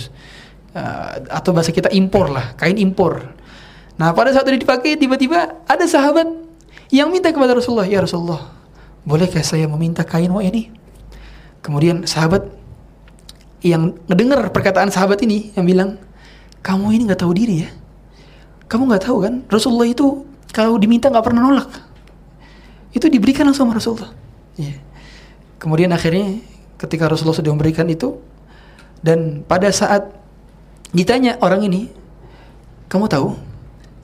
uh, atau bahasa kita impor lah, kain impor. Nah pada saat itu dipakai tiba-tiba ada sahabat yang minta kepada Rasulullah, ya Rasulullah, bolehkah saya meminta kain wa ini? Kemudian sahabat yang ngedengar perkataan sahabat ini yang bilang, kamu ini nggak tahu diri ya, kamu nggak tahu kan Rasulullah itu kalau diminta nggak pernah nolak, itu diberikan langsung sama Rasulullah. Yeah. Kemudian akhirnya ketika Rasulullah sudah memberikan itu dan pada saat Ditanya orang ini, kamu tahu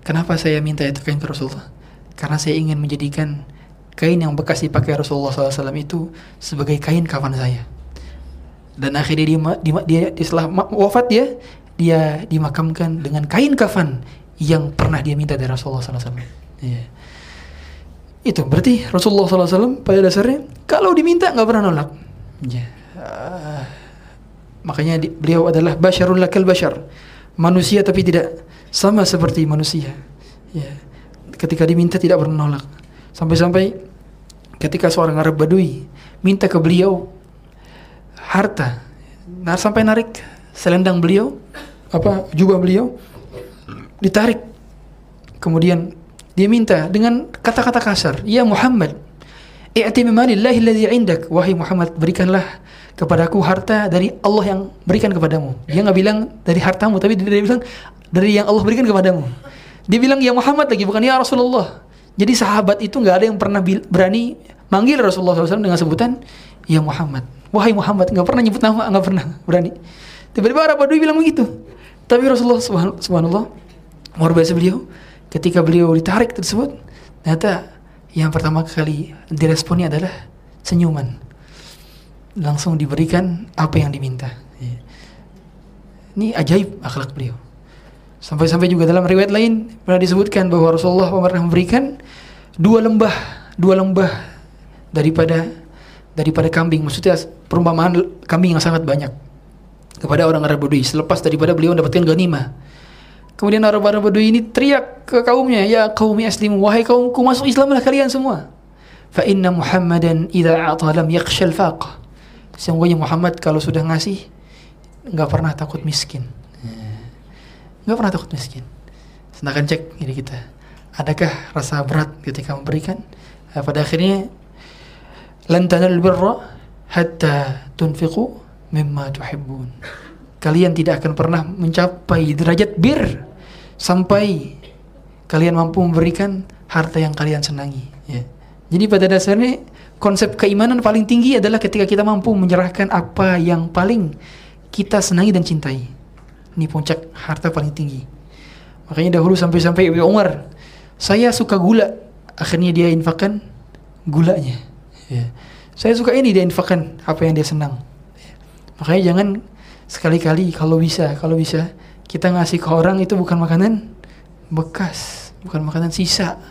kenapa saya minta itu kain ke Rasulullah? Karena saya ingin menjadikan kain yang bekas dipakai Rasulullah SAW itu sebagai kain kafan saya. Dan akhirnya dia, dia, dia, dia setelah wafat dia, dia dimakamkan dengan kain kafan yang pernah dia minta dari Rasulullah SAW. Yeah. Itu berarti Rasulullah SAW pada dasarnya kalau diminta nggak pernah nolak. Uh, Makanya di, beliau adalah basyarul lakal basyar. Manusia tapi tidak sama seperti manusia. Ya. Ketika diminta tidak pernah nolak. Sampai-sampai ketika seorang Arab Badui minta ke beliau harta. Nah, sampai narik selendang beliau, apa jubah beliau ditarik. Kemudian dia minta dengan kata-kata kasar, "Ya Muhammad, i'ti 'indak." Wahai Muhammad, berikanlah kepadaku harta dari Allah yang berikan kepadamu. Dia nggak bilang dari hartamu, tapi dia bilang dari yang Allah berikan kepadamu. Dia bilang ya Muhammad lagi, bukan ya Rasulullah. Jadi sahabat itu nggak ada yang pernah berani manggil Rasulullah SAW dengan sebutan ya Muhammad. Wahai Muhammad, nggak pernah nyebut nama, nggak pernah berani. Tiba-tiba Arab Badui bilang begitu. Tapi Rasulullah Subhanallah, luar biasa beliau, ketika beliau ditarik tersebut, ternyata yang pertama kali diresponnya adalah senyuman langsung diberikan apa yang diminta. Iya. Ini ajaib akhlak beliau. Sampai-sampai juga dalam riwayat lain pernah disebutkan bahwa Rasulullah pernah memberikan dua lembah, dua lembah daripada daripada kambing. Maksudnya perumpamaan kambing yang sangat banyak kepada orang Arab Badui selepas daripada beliau mendapatkan ghanimah. Kemudian Arab Badui ini teriak ke kaumnya, "Ya kaumi aslimu, wahai kaumku masuk Islamlah kalian semua." Fa inna Muhammadan idza a'ta lam yakhshal faqah. Sesungguhnya Muhammad kalau sudah ngasih nggak pernah takut miskin. Nggak pernah takut miskin. Sedangkan cek ini kita. Adakah rasa berat ketika memberikan? Nah, pada akhirnya lan tanal birra hatta tunfiqu mimma tuhibbun. Kalian tidak akan pernah mencapai derajat bir sampai kalian mampu memberikan harta yang kalian senangi. Ya. Jadi pada dasarnya konsep keimanan paling tinggi adalah ketika kita mampu menyerahkan apa yang paling kita senangi dan cintai. Ini puncak harta paling tinggi. Makanya dahulu sampai-sampai Ibu Umar, saya suka gula. Akhirnya dia infakkan gulanya. Ya. Saya suka ini dia infakkan apa yang dia senang. Ya. Makanya jangan sekali-kali kalau bisa, kalau bisa kita ngasih ke orang itu bukan makanan bekas, bukan makanan sisa.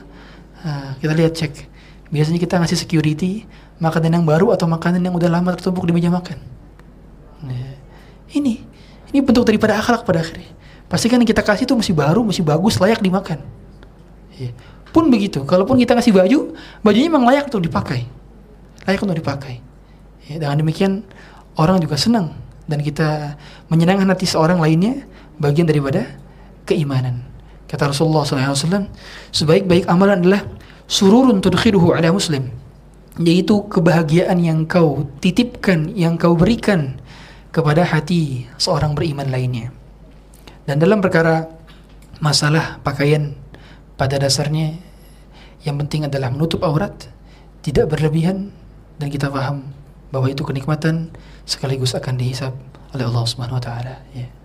Nah, kita lihat cek. Biasanya kita ngasih security makanan yang baru atau makanan yang udah lama tertumpuk di meja makan. Nah, ini ini bentuk daripada akhlak pada akhirnya. Pastikan yang kita kasih itu masih baru, masih bagus, layak dimakan. Ya. Pun begitu, kalaupun kita ngasih baju, bajunya memang layak untuk dipakai. Layak untuk dipakai. Ya, dengan demikian orang juga senang dan kita menyenangkan hati seorang lainnya bagian daripada keimanan. Kata Rasulullah SAW, sebaik-baik amalan adalah sururun tudkhiruhu ala muslim. Yaitu kebahagiaan yang kau titipkan, yang kau berikan kepada hati seorang beriman lainnya. Dan dalam perkara masalah pakaian pada dasarnya yang penting adalah menutup aurat, tidak berlebihan dan kita paham bahwa itu kenikmatan sekaligus akan dihisap oleh Allah Subhanahu wa taala ya.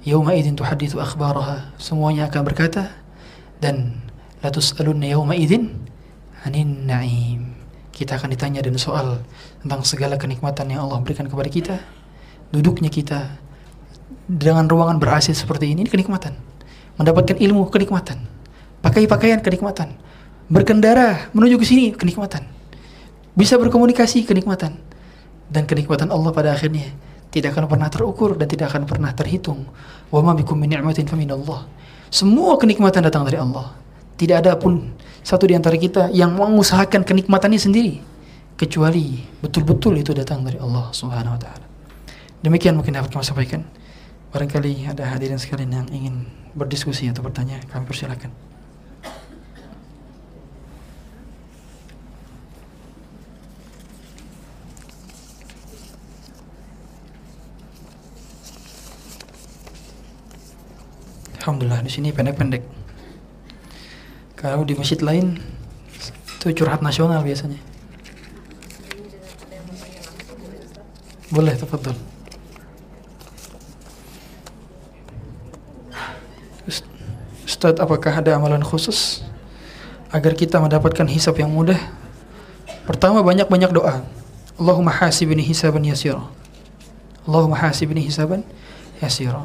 Yauma idzin tuhaditsu akhbaraha. Semuanya akan berkata dan la tus'alunna yauma idzin anin na'im. Kita akan ditanya dan soal tentang segala kenikmatan yang Allah berikan kepada kita. Duduknya kita dengan ruangan ber AC seperti ini, ini kenikmatan. Mendapatkan ilmu kenikmatan. Pakai pakaian kenikmatan. Berkendara menuju ke sini kenikmatan. Bisa berkomunikasi kenikmatan. Dan kenikmatan Allah pada akhirnya tidak akan pernah terukur dan tidak akan pernah terhitung. Wa ma bikum min ni'matin faminallah. Semua kenikmatan datang dari Allah. Tidak ada pun satu di antara kita yang mengusahakan kenikmatannya sendiri kecuali betul-betul itu datang dari Allah Subhanahu wa taala. Demikian mungkin dapat kami sampaikan. Barangkali ada hadirin sekalian yang ingin berdiskusi atau bertanya, kami persilakan. Alhamdulillah di sini pendek-pendek. Kalau di masjid lain itu curhat nasional biasanya. Boleh, tafadhol. Ustaz, apakah ada amalan khusus agar kita mendapatkan hisab yang mudah? Pertama banyak-banyak doa. Allahumma hasibni hisaban yasira. Allahumma hasibni hisaban yasira.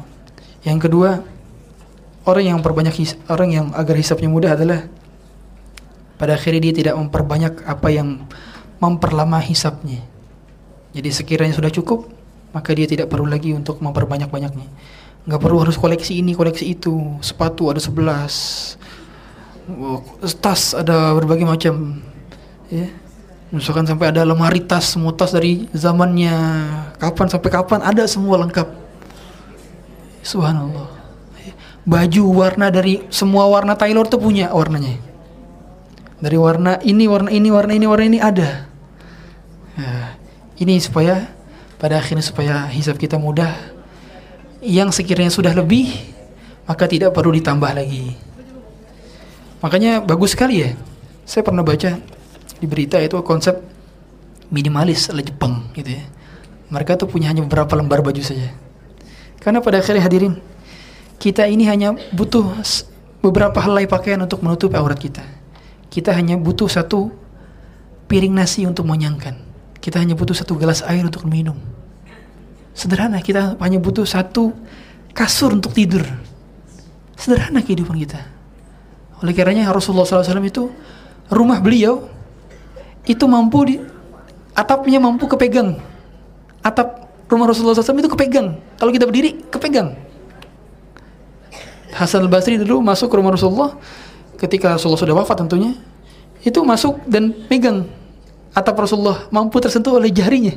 Yang kedua, orang yang perbanyak orang yang agar hisapnya mudah adalah pada akhirnya dia tidak memperbanyak apa yang memperlama hisapnya. Jadi sekiranya sudah cukup, maka dia tidak perlu lagi untuk memperbanyak-banyaknya. Nggak perlu harus koleksi ini, koleksi itu. Sepatu ada sebelas, tas ada berbagai macam. Ya. Misalkan sampai ada lemari tas, semua tas dari zamannya kapan sampai kapan ada semua lengkap. Subhanallah baju warna dari semua warna Taylor tuh punya warnanya. Dari warna ini warna ini warna ini warna ini ada. Ya, ini supaya pada akhirnya supaya hisap kita mudah. Yang sekiranya sudah lebih maka tidak perlu ditambah lagi. Makanya bagus sekali ya. Saya pernah baca di berita itu konsep minimalis ala Jepang gitu ya. Mereka tuh punya hanya beberapa lembar baju saja. Karena pada akhirnya hadirin kita ini hanya butuh beberapa helai pakaian untuk menutup aurat kita. Kita hanya butuh satu piring nasi untuk mengenyangkan. Kita hanya butuh satu gelas air untuk minum. Sederhana, kita hanya butuh satu kasur untuk tidur. Sederhana kehidupan kita. Oleh karenanya Rasulullah SAW itu rumah beliau itu mampu di atapnya mampu kepegang. Atap rumah Rasulullah SAW itu kepegang. Kalau kita berdiri kepegang. Hasan al-Basri dulu masuk ke rumah Rasulullah. Ketika Rasulullah sudah wafat tentunya. Itu masuk dan pegang atap Rasulullah. Mampu tersentuh oleh jarinya.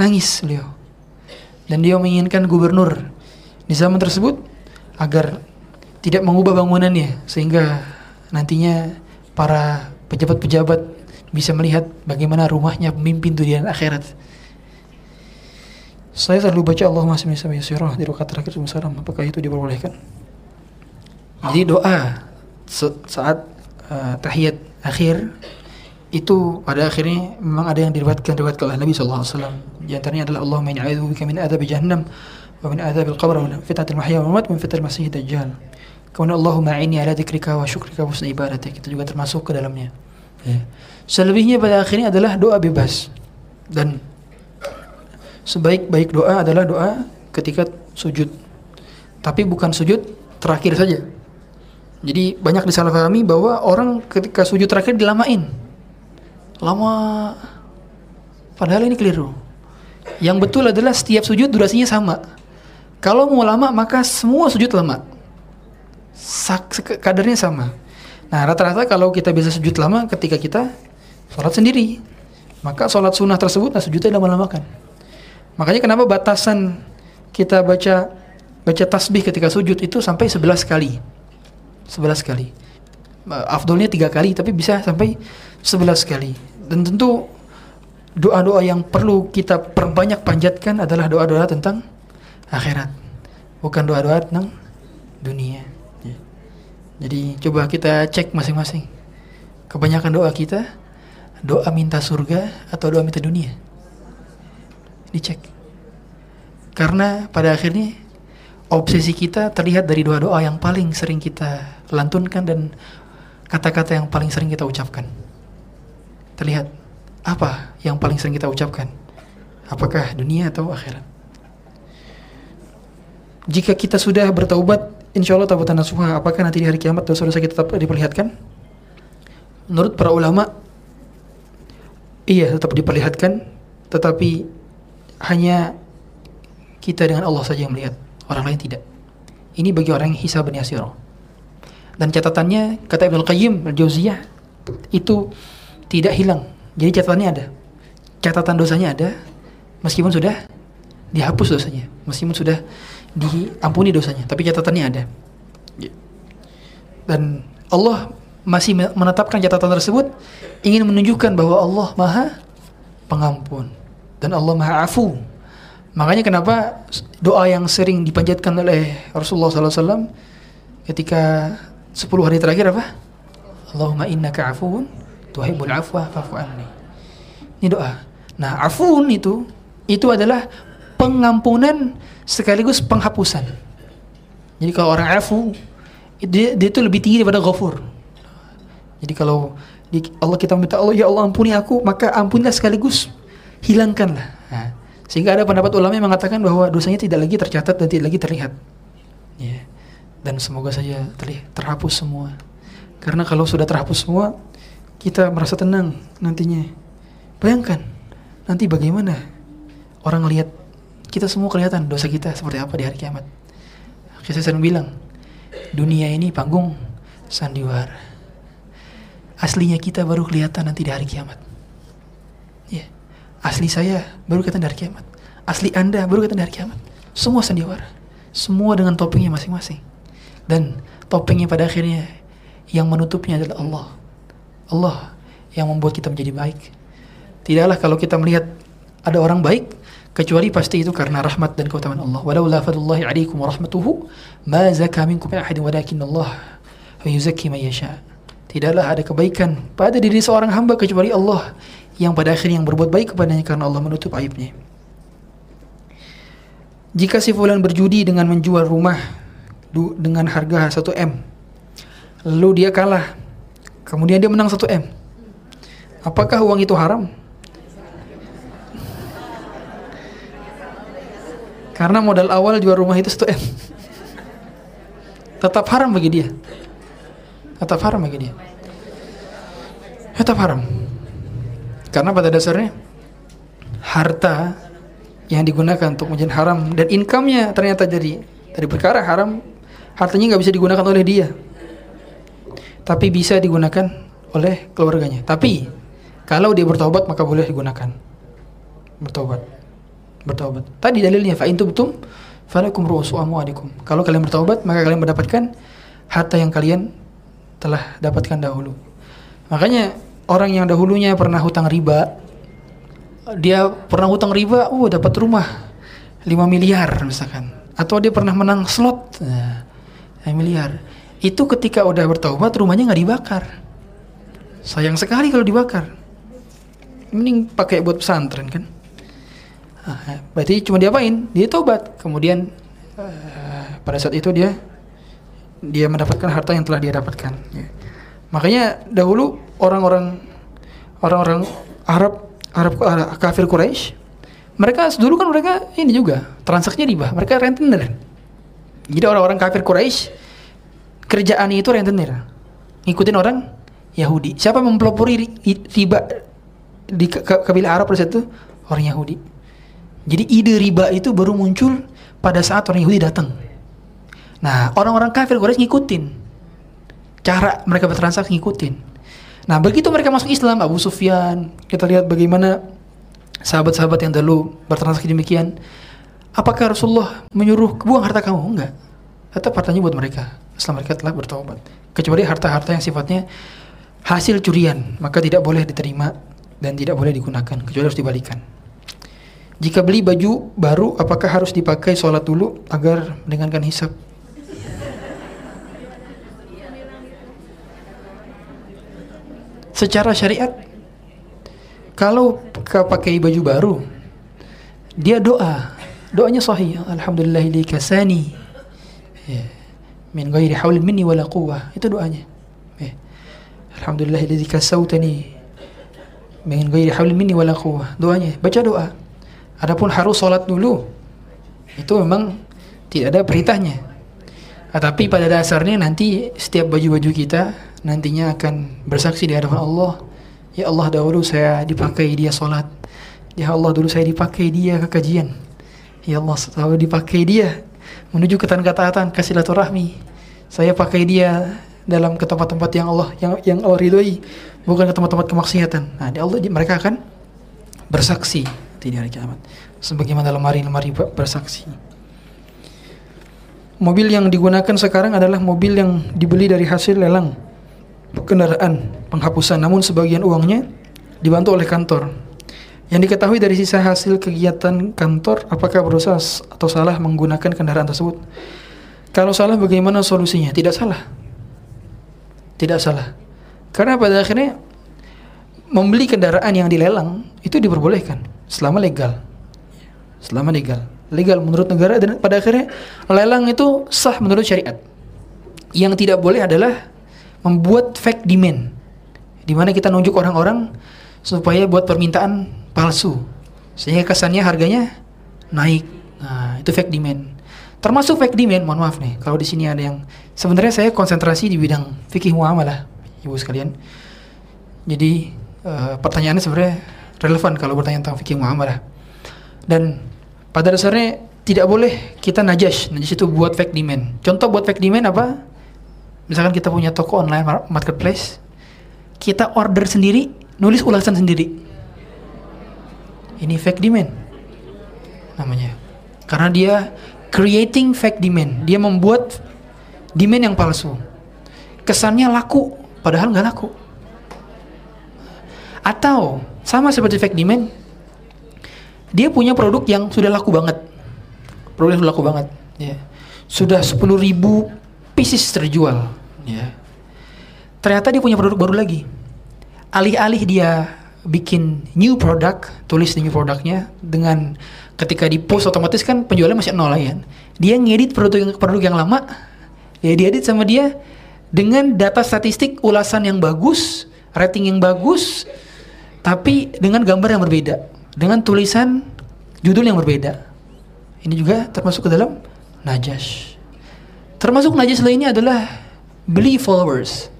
Nangis beliau. Dan dia menginginkan gubernur di zaman tersebut agar tidak mengubah bangunannya sehingga nantinya para pejabat-pejabat bisa melihat bagaimana rumahnya pemimpin dunia akhirat. Saya selalu baca Allah masih bisa di rakaat terakhir salam apakah itu diperbolehkan jadi doa saat uh, tahiyat akhir itu pada akhirnya memang ada yang diriwayatkan riwayat oleh Nabi sallallahu alaihi wasallam. Di antaranya adalah Allahumma inni a'udzubika min adzab jahannam wa min adzab al-qabr wa min fitnatil mahya wal mamat wa min fitnatil masih dajjal. Kemudian Allahumma inni ala dzikrika wa syukrika wa husni ibadatik. Itu juga termasuk ke dalamnya. Ya. Selebihnya pada akhirnya adalah doa bebas. Dan sebaik-baik doa adalah doa ketika sujud. Tapi bukan sujud terakhir saja Jadi banyak disalahpahami bahwa orang ketika sujud terakhir dilamain. Lama. Padahal ini keliru. Yang betul adalah setiap sujud durasinya sama. Kalau mau lama maka semua sujud lama. Sak kadarnya sama. Nah rata-rata kalau kita bisa sujud lama ketika kita sholat sendiri, maka sholat sunnah tersebut nah sujudnya lama-lamakan. Makanya kenapa batasan kita baca baca tasbih ketika sujud itu sampai 11 kali. 11 kali. Afdolnya tiga kali tapi bisa sampai 11 kali. Dan tentu doa-doa yang perlu kita perbanyak panjatkan adalah doa-doa tentang akhirat. Bukan doa-doa tentang dunia. Jadi coba kita cek masing-masing. Kebanyakan doa kita doa minta surga atau doa minta dunia? Dicek. Karena pada akhirnya obsesi kita terlihat dari doa-doa yang paling sering kita lantunkan dan kata-kata yang paling sering kita ucapkan. Terlihat apa yang paling sering kita ucapkan? Apakah dunia atau akhirat? Jika kita sudah bertaubat, insya Allah taubatan nasuha, apakah nanti di hari kiamat dosa-dosa kita tetap diperlihatkan? Menurut para ulama, iya tetap diperlihatkan, tetapi hanya kita dengan Allah saja yang melihat orang lain tidak. Ini bagi orang yang hisab yasiro. Dan catatannya kata Ibnu Qayyim al-Jauziyah itu tidak hilang. Jadi catatannya ada. Catatan dosanya ada meskipun sudah dihapus dosanya, meskipun sudah diampuni dosanya, tapi catatannya ada. Dan Allah masih menetapkan catatan tersebut ingin menunjukkan bahwa Allah Maha Pengampun dan Allah Maha Afu Makanya kenapa doa yang sering dipanjatkan oleh Rasulullah SAW ketika 10 hari terakhir apa? Allahumma innaka afuun tuhibbul afwa fa'fu anni. Ini doa. Nah, afuun itu itu adalah pengampunan sekaligus penghapusan. Jadi kalau orang afu dia, dia itu lebih tinggi daripada ghafur. Jadi kalau Allah kita minta Allah ya Allah ampuni aku, maka ampunilah sekaligus hilangkanlah. Nah, sehingga ada pendapat ulama yang mengatakan bahwa dosanya tidak lagi tercatat dan tidak lagi terlihat. Ya. Dan semoga saja terlihat, terhapus semua. Karena kalau sudah terhapus semua, kita merasa tenang nantinya. Bayangkan, nanti bagaimana orang lihat kita semua kelihatan dosa kita seperti apa di hari kiamat. Saya sering bilang, dunia ini panggung sandiwara. Aslinya kita baru kelihatan nanti di hari kiamat. Asli saya baru kelihatan dari kiamat. Asli Anda baru kelihatan dari kiamat. Semua sandiwara. Semua dengan topengnya masing-masing. Dan topengnya pada akhirnya yang menutupnya adalah Allah. Allah yang membuat kita menjadi baik. Tidaklah kalau kita melihat ada orang baik kecuali pasti itu karena rahmat dan keutamaan Allah. Walaula fadlullahi alaikum wa rahmatuhu ma zaka minkum min ahadin walakin Allah yuzakki man yasha. Tidaklah ada kebaikan pada diri seorang hamba kecuali Allah yang pada akhirnya yang berbuat baik kepadanya karena Allah menutup aibnya. Jika si fulan berjudi dengan menjual rumah dengan harga 1 M, lalu dia kalah, kemudian dia menang 1 M, apakah uang itu haram? Karena modal awal jual rumah itu 1 M. Tetap haram bagi dia. Tetap haram bagi dia. Tetap haram. Karena pada dasarnya harta yang digunakan untuk menjadi haram dan income-nya ternyata jadi dari perkara haram, hartanya nggak bisa digunakan oleh dia, tapi bisa digunakan oleh keluarganya. Tapi kalau dia bertobat maka boleh digunakan. Bertobat. Bertobat. Tadi dalilnya fa intum tum falakum ru'usu amwalikum. Kalau kalian bertobat maka kalian mendapatkan harta yang kalian telah dapatkan dahulu. Makanya orang yang dahulunya pernah hutang riba, dia pernah hutang riba, oh dapat rumah 5 miliar misalkan, atau dia pernah menang slot nah, 5 miliar. Itu ketika udah bertobat rumahnya nggak dibakar. Sayang sekali kalau dibakar. Mending pakai buat pesantren kan. Nah, berarti cuma diapain? Dia tobat. Kemudian uh, pada saat itu dia dia mendapatkan harta yang telah dia dapatkan. Ya. Makanya dahulu orang-orang orang-orang Arab Arab kafir Quraisy mereka dulu kan mereka ini juga transaksinya riba mereka rentenir jadi orang-orang kafir Quraisy kerjaannya itu rentenir. Ngikutin orang Yahudi. Siapa mempelopori ri- riba di kabilah Arab pada itu? Orang Yahudi. Jadi ide riba itu baru muncul pada saat orang Yahudi datang. Nah, orang-orang kafir Quraisy ngikutin. Cara mereka bertransaksi ngikutin. Nah, begitu mereka masuk Islam, Abu Sufyan, kita lihat bagaimana sahabat-sahabat yang dulu bertransaksi demikian. Apakah Rasulullah menyuruh buang harta kamu? Enggak. Tetap hartanya buat mereka. Setelah mereka telah bertobat. Kecuali harta-harta yang sifatnya hasil curian, maka tidak boleh diterima dan tidak boleh digunakan, kecuali harus dibalikan. Jika beli baju baru, apakah harus dipakai sholat dulu agar meringankan hisap? Secara syariat, kalau kau pakai baju baru, dia doa, doanya sahih. Alhamdulillah kasani. Ya. Min ghairi haulin minni wala quwwah. Itu doanya. Ya. Alhamdulillah kasautani. Min ghairi haulin minni wala quwwah. Doanya, baca doa. Adapun harus sholat dulu, itu memang tidak ada perintahnya. Ah, Tapi pada dasarnya nanti setiap baju-baju kita nantinya akan bersaksi di hadapan Allah. Ya Allah dahulu saya dipakai dia sholat. Ya Allah dulu saya dipakai dia ke kajian. Ya Allah selalu dipakai dia menuju ke ketaatan ke silaturahmi. Saya pakai dia dalam ke tempat-tempat yang Allah yang yang Allah ridhoi, bukan ke tempat-tempat kemaksiatan. Nah, di Allah mereka akan bersaksi di hari kiamat. Sebagaimana lemari-lemari bersaksi. Mobil yang digunakan sekarang adalah mobil yang dibeli dari hasil lelang kendaraan penghapusan, namun sebagian uangnya dibantu oleh kantor. Yang diketahui dari sisa hasil kegiatan kantor, apakah berusaha atau salah menggunakan kendaraan tersebut? Kalau salah, bagaimana solusinya? Tidak salah. Tidak salah. Karena pada akhirnya membeli kendaraan yang dilelang itu diperbolehkan selama legal. Selama legal. Legal menurut negara dan pada akhirnya lelang itu sah menurut syariat. Yang tidak boleh adalah membuat fake demand. Di mana kita nunjuk orang-orang supaya buat permintaan palsu. Sehingga kesannya harganya naik. Nah, itu fake demand. Termasuk fake demand, mohon maaf nih, kalau di sini ada yang sebenarnya saya konsentrasi di bidang fikih muamalah, Ibu sekalian. Jadi eh, pertanyaannya sebenarnya relevan kalau bertanya tentang fikih muamalah. Dan pada dasarnya tidak boleh kita najas. Najas itu buat fake demand. Contoh buat fake demand apa? Misalkan kita punya toko online mar- marketplace, kita order sendiri, nulis ulasan sendiri. Ini fake demand namanya. Karena dia creating fake demand. Dia membuat demand yang palsu. Kesannya laku, padahal nggak laku. Atau sama seperti fake demand, dia punya produk yang sudah laku banget. Produk yang sudah laku banget. Ya. Sudah 10.000 ribu pieces terjual. Ya. Ternyata dia punya produk baru lagi. Alih-alih dia bikin new product, tulis new produknya dengan ketika di post otomatis kan penjualnya masih nol ya. Dia ngedit produk yang produk yang lama, ya diedit sama dia dengan data statistik ulasan yang bagus, rating yang bagus, tapi dengan gambar yang berbeda, dengan tulisan judul yang berbeda. Ini juga termasuk ke dalam najas. Termasuk najas lainnya adalah beli followers.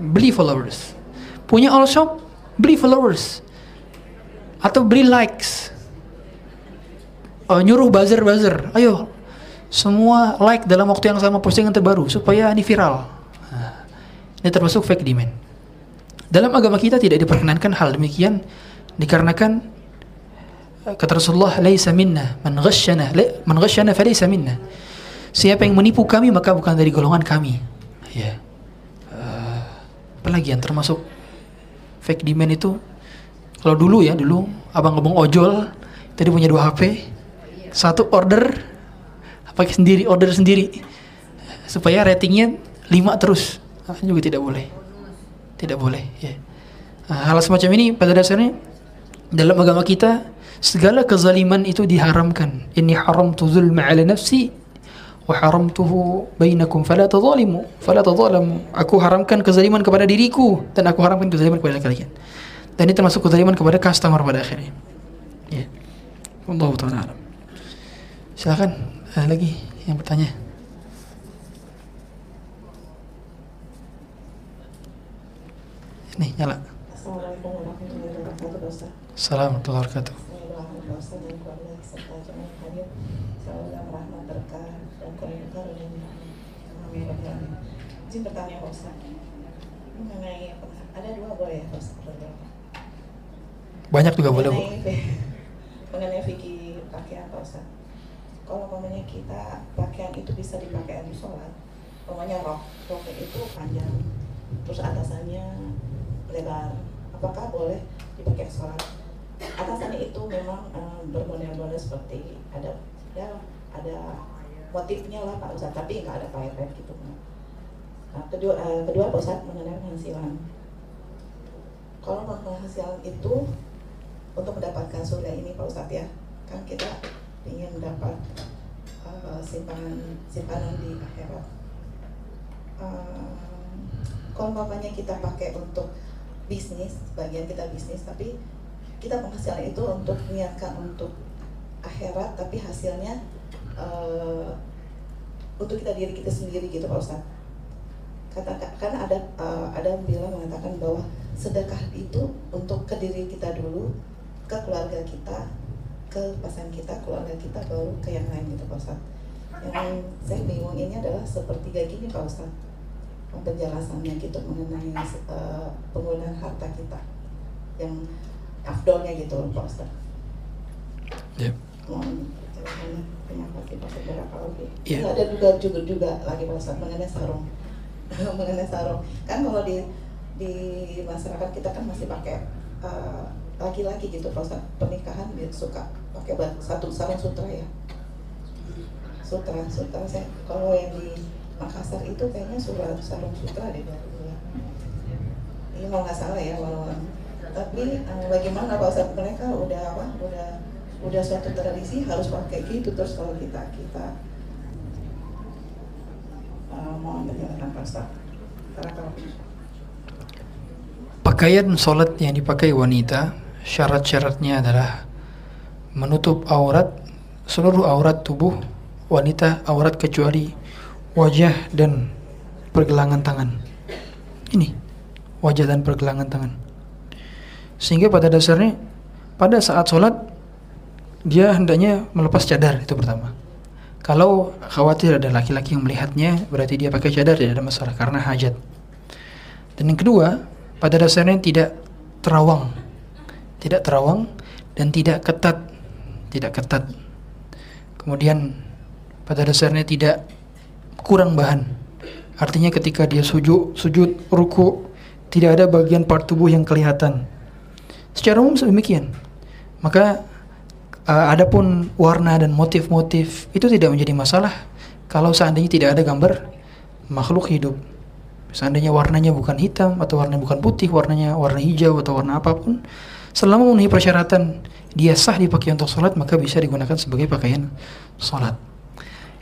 Beli followers. Punya all shop, beli followers. Atau beli likes. Oh, nyuruh buzzer-buzzer. Ayo, semua like dalam waktu yang sama postingan terbaru supaya ini viral. Nah, ini termasuk fake demand. Dalam agama kita tidak diperkenankan hal demikian dikarenakan eh, kata Rasulullah laisa minna man ghasyana la- man ghasyana falaysa minna. Siapa yang menipu kami maka bukan dari golongan kami. Ya. Eh, apalagi yang termasuk fake demand itu? Kalau dulu ya dulu abang-abang ojol tadi punya dua HP satu order pakai sendiri order sendiri supaya ratingnya 5 terus. Ah, juga tidak boleh. Tidak boleh ya. Nah, hal semacam ini pada dasarnya dalam agama kita segala kezaliman itu diharamkan. Ini haram tu zulma ala nafsi wa haramtuhu bainakum fala tadhalimu fala aku haramkan kezaliman kepada diriku dan aku haramkan kezaliman kepada kalian. Dan ini termasuk kezaliman kepada customer pada akhirnya. Ya. Allah taala alam. Silakan ada lagi yang bertanya? Nih nyala. Assalamualaikum warahmatullahi wabarakatuh. Assalamualaikum warahmatullahi wabarakatuh. Izin bertanya Pak Ustaz. Mengenai ada dua boleh ya Pak Ustaz? Banyak juga boleh bu. Mengenai, fikih pakaian Pak Ustaz. Kalau umpamanya kita pakaian itu bisa dipakai untuk sholat, umpamanya rok, roknya itu panjang, terus atasannya lebar, apakah boleh dipakai sholat? Atasannya itu memang eh, bermodel-model seperti ada ya ada motifnya lah Pak Ustaz, tapi nggak ada payet-payet gitu. Kedua, eh, kedua Pak Ustaz mengenai penghasilan. Kalau penghasilan itu untuk mendapatkan surga ini Pak Ustadz ya kan kita ingin mendapat uh, simpanan simpanan di akhirat uh, kalau umpamanya kita pakai untuk bisnis bagian kita bisnis tapi kita penghasilan itu untuk niatkan untuk akhirat tapi hasilnya uh, untuk kita diri kita sendiri gitu Pak Ustadz kata karena ada uh, ada yang bilang mengatakan bahwa sedekah itu untuk ke diri kita dulu ke keluarga kita, ke pasangan kita, keluarga kita, baru ke yang lain gitu Pak Ustadz. Yang saya bingung ini adalah sepertiga gini Pak Ustadz penjelasannya gitu mengenai uh, penggunaan harta kita yang afdolnya gitu Pak Ustadz. Ya. Mohon terima kasih Pak Saudara lagi. Iya. Ada juga juga juga lagi Pak Ustadz mengenai sarung mengenai sarung. Kan kalau di di masyarakat kita kan masih pakai uh, laki-laki gitu pas pernikahan dia suka pakai satu sarung sutra ya. Sutra sutra saya kalau yang di Makassar itu kayaknya surat sarung sutra deh ini mau nggak salah ya walau tapi eh, bagaimana Ustadz mereka udah apa udah udah suatu tradisi harus pakai gitu terus kalau kita kita kalau Pakaian sholat yang dipakai wanita syarat-syaratnya adalah menutup aurat seluruh aurat tubuh wanita aurat kecuali wajah dan pergelangan tangan. Ini wajah dan pergelangan tangan. Sehingga pada dasarnya pada saat sholat dia hendaknya melepas cadar itu pertama. Kalau khawatir ada laki-laki yang melihatnya berarti dia pakai cadar tidak ada masalah karena hajat. Dan yang kedua, pada dasarnya tidak terawang. Tidak terawang dan tidak ketat. Tidak ketat. Kemudian pada dasarnya tidak kurang bahan. Artinya ketika dia sujud sujud ruku tidak ada bagian part tubuh yang kelihatan. Secara umum demikian maka uh, adapun warna dan motif-motif itu tidak menjadi masalah. Kalau seandainya tidak ada gambar makhluk hidup. Seandainya warnanya bukan hitam atau warnanya bukan putih warnanya warna hijau atau warna apa pun selama memenuhi persyaratan dia sah dipakai untuk sholat maka bisa digunakan sebagai pakaian sholat.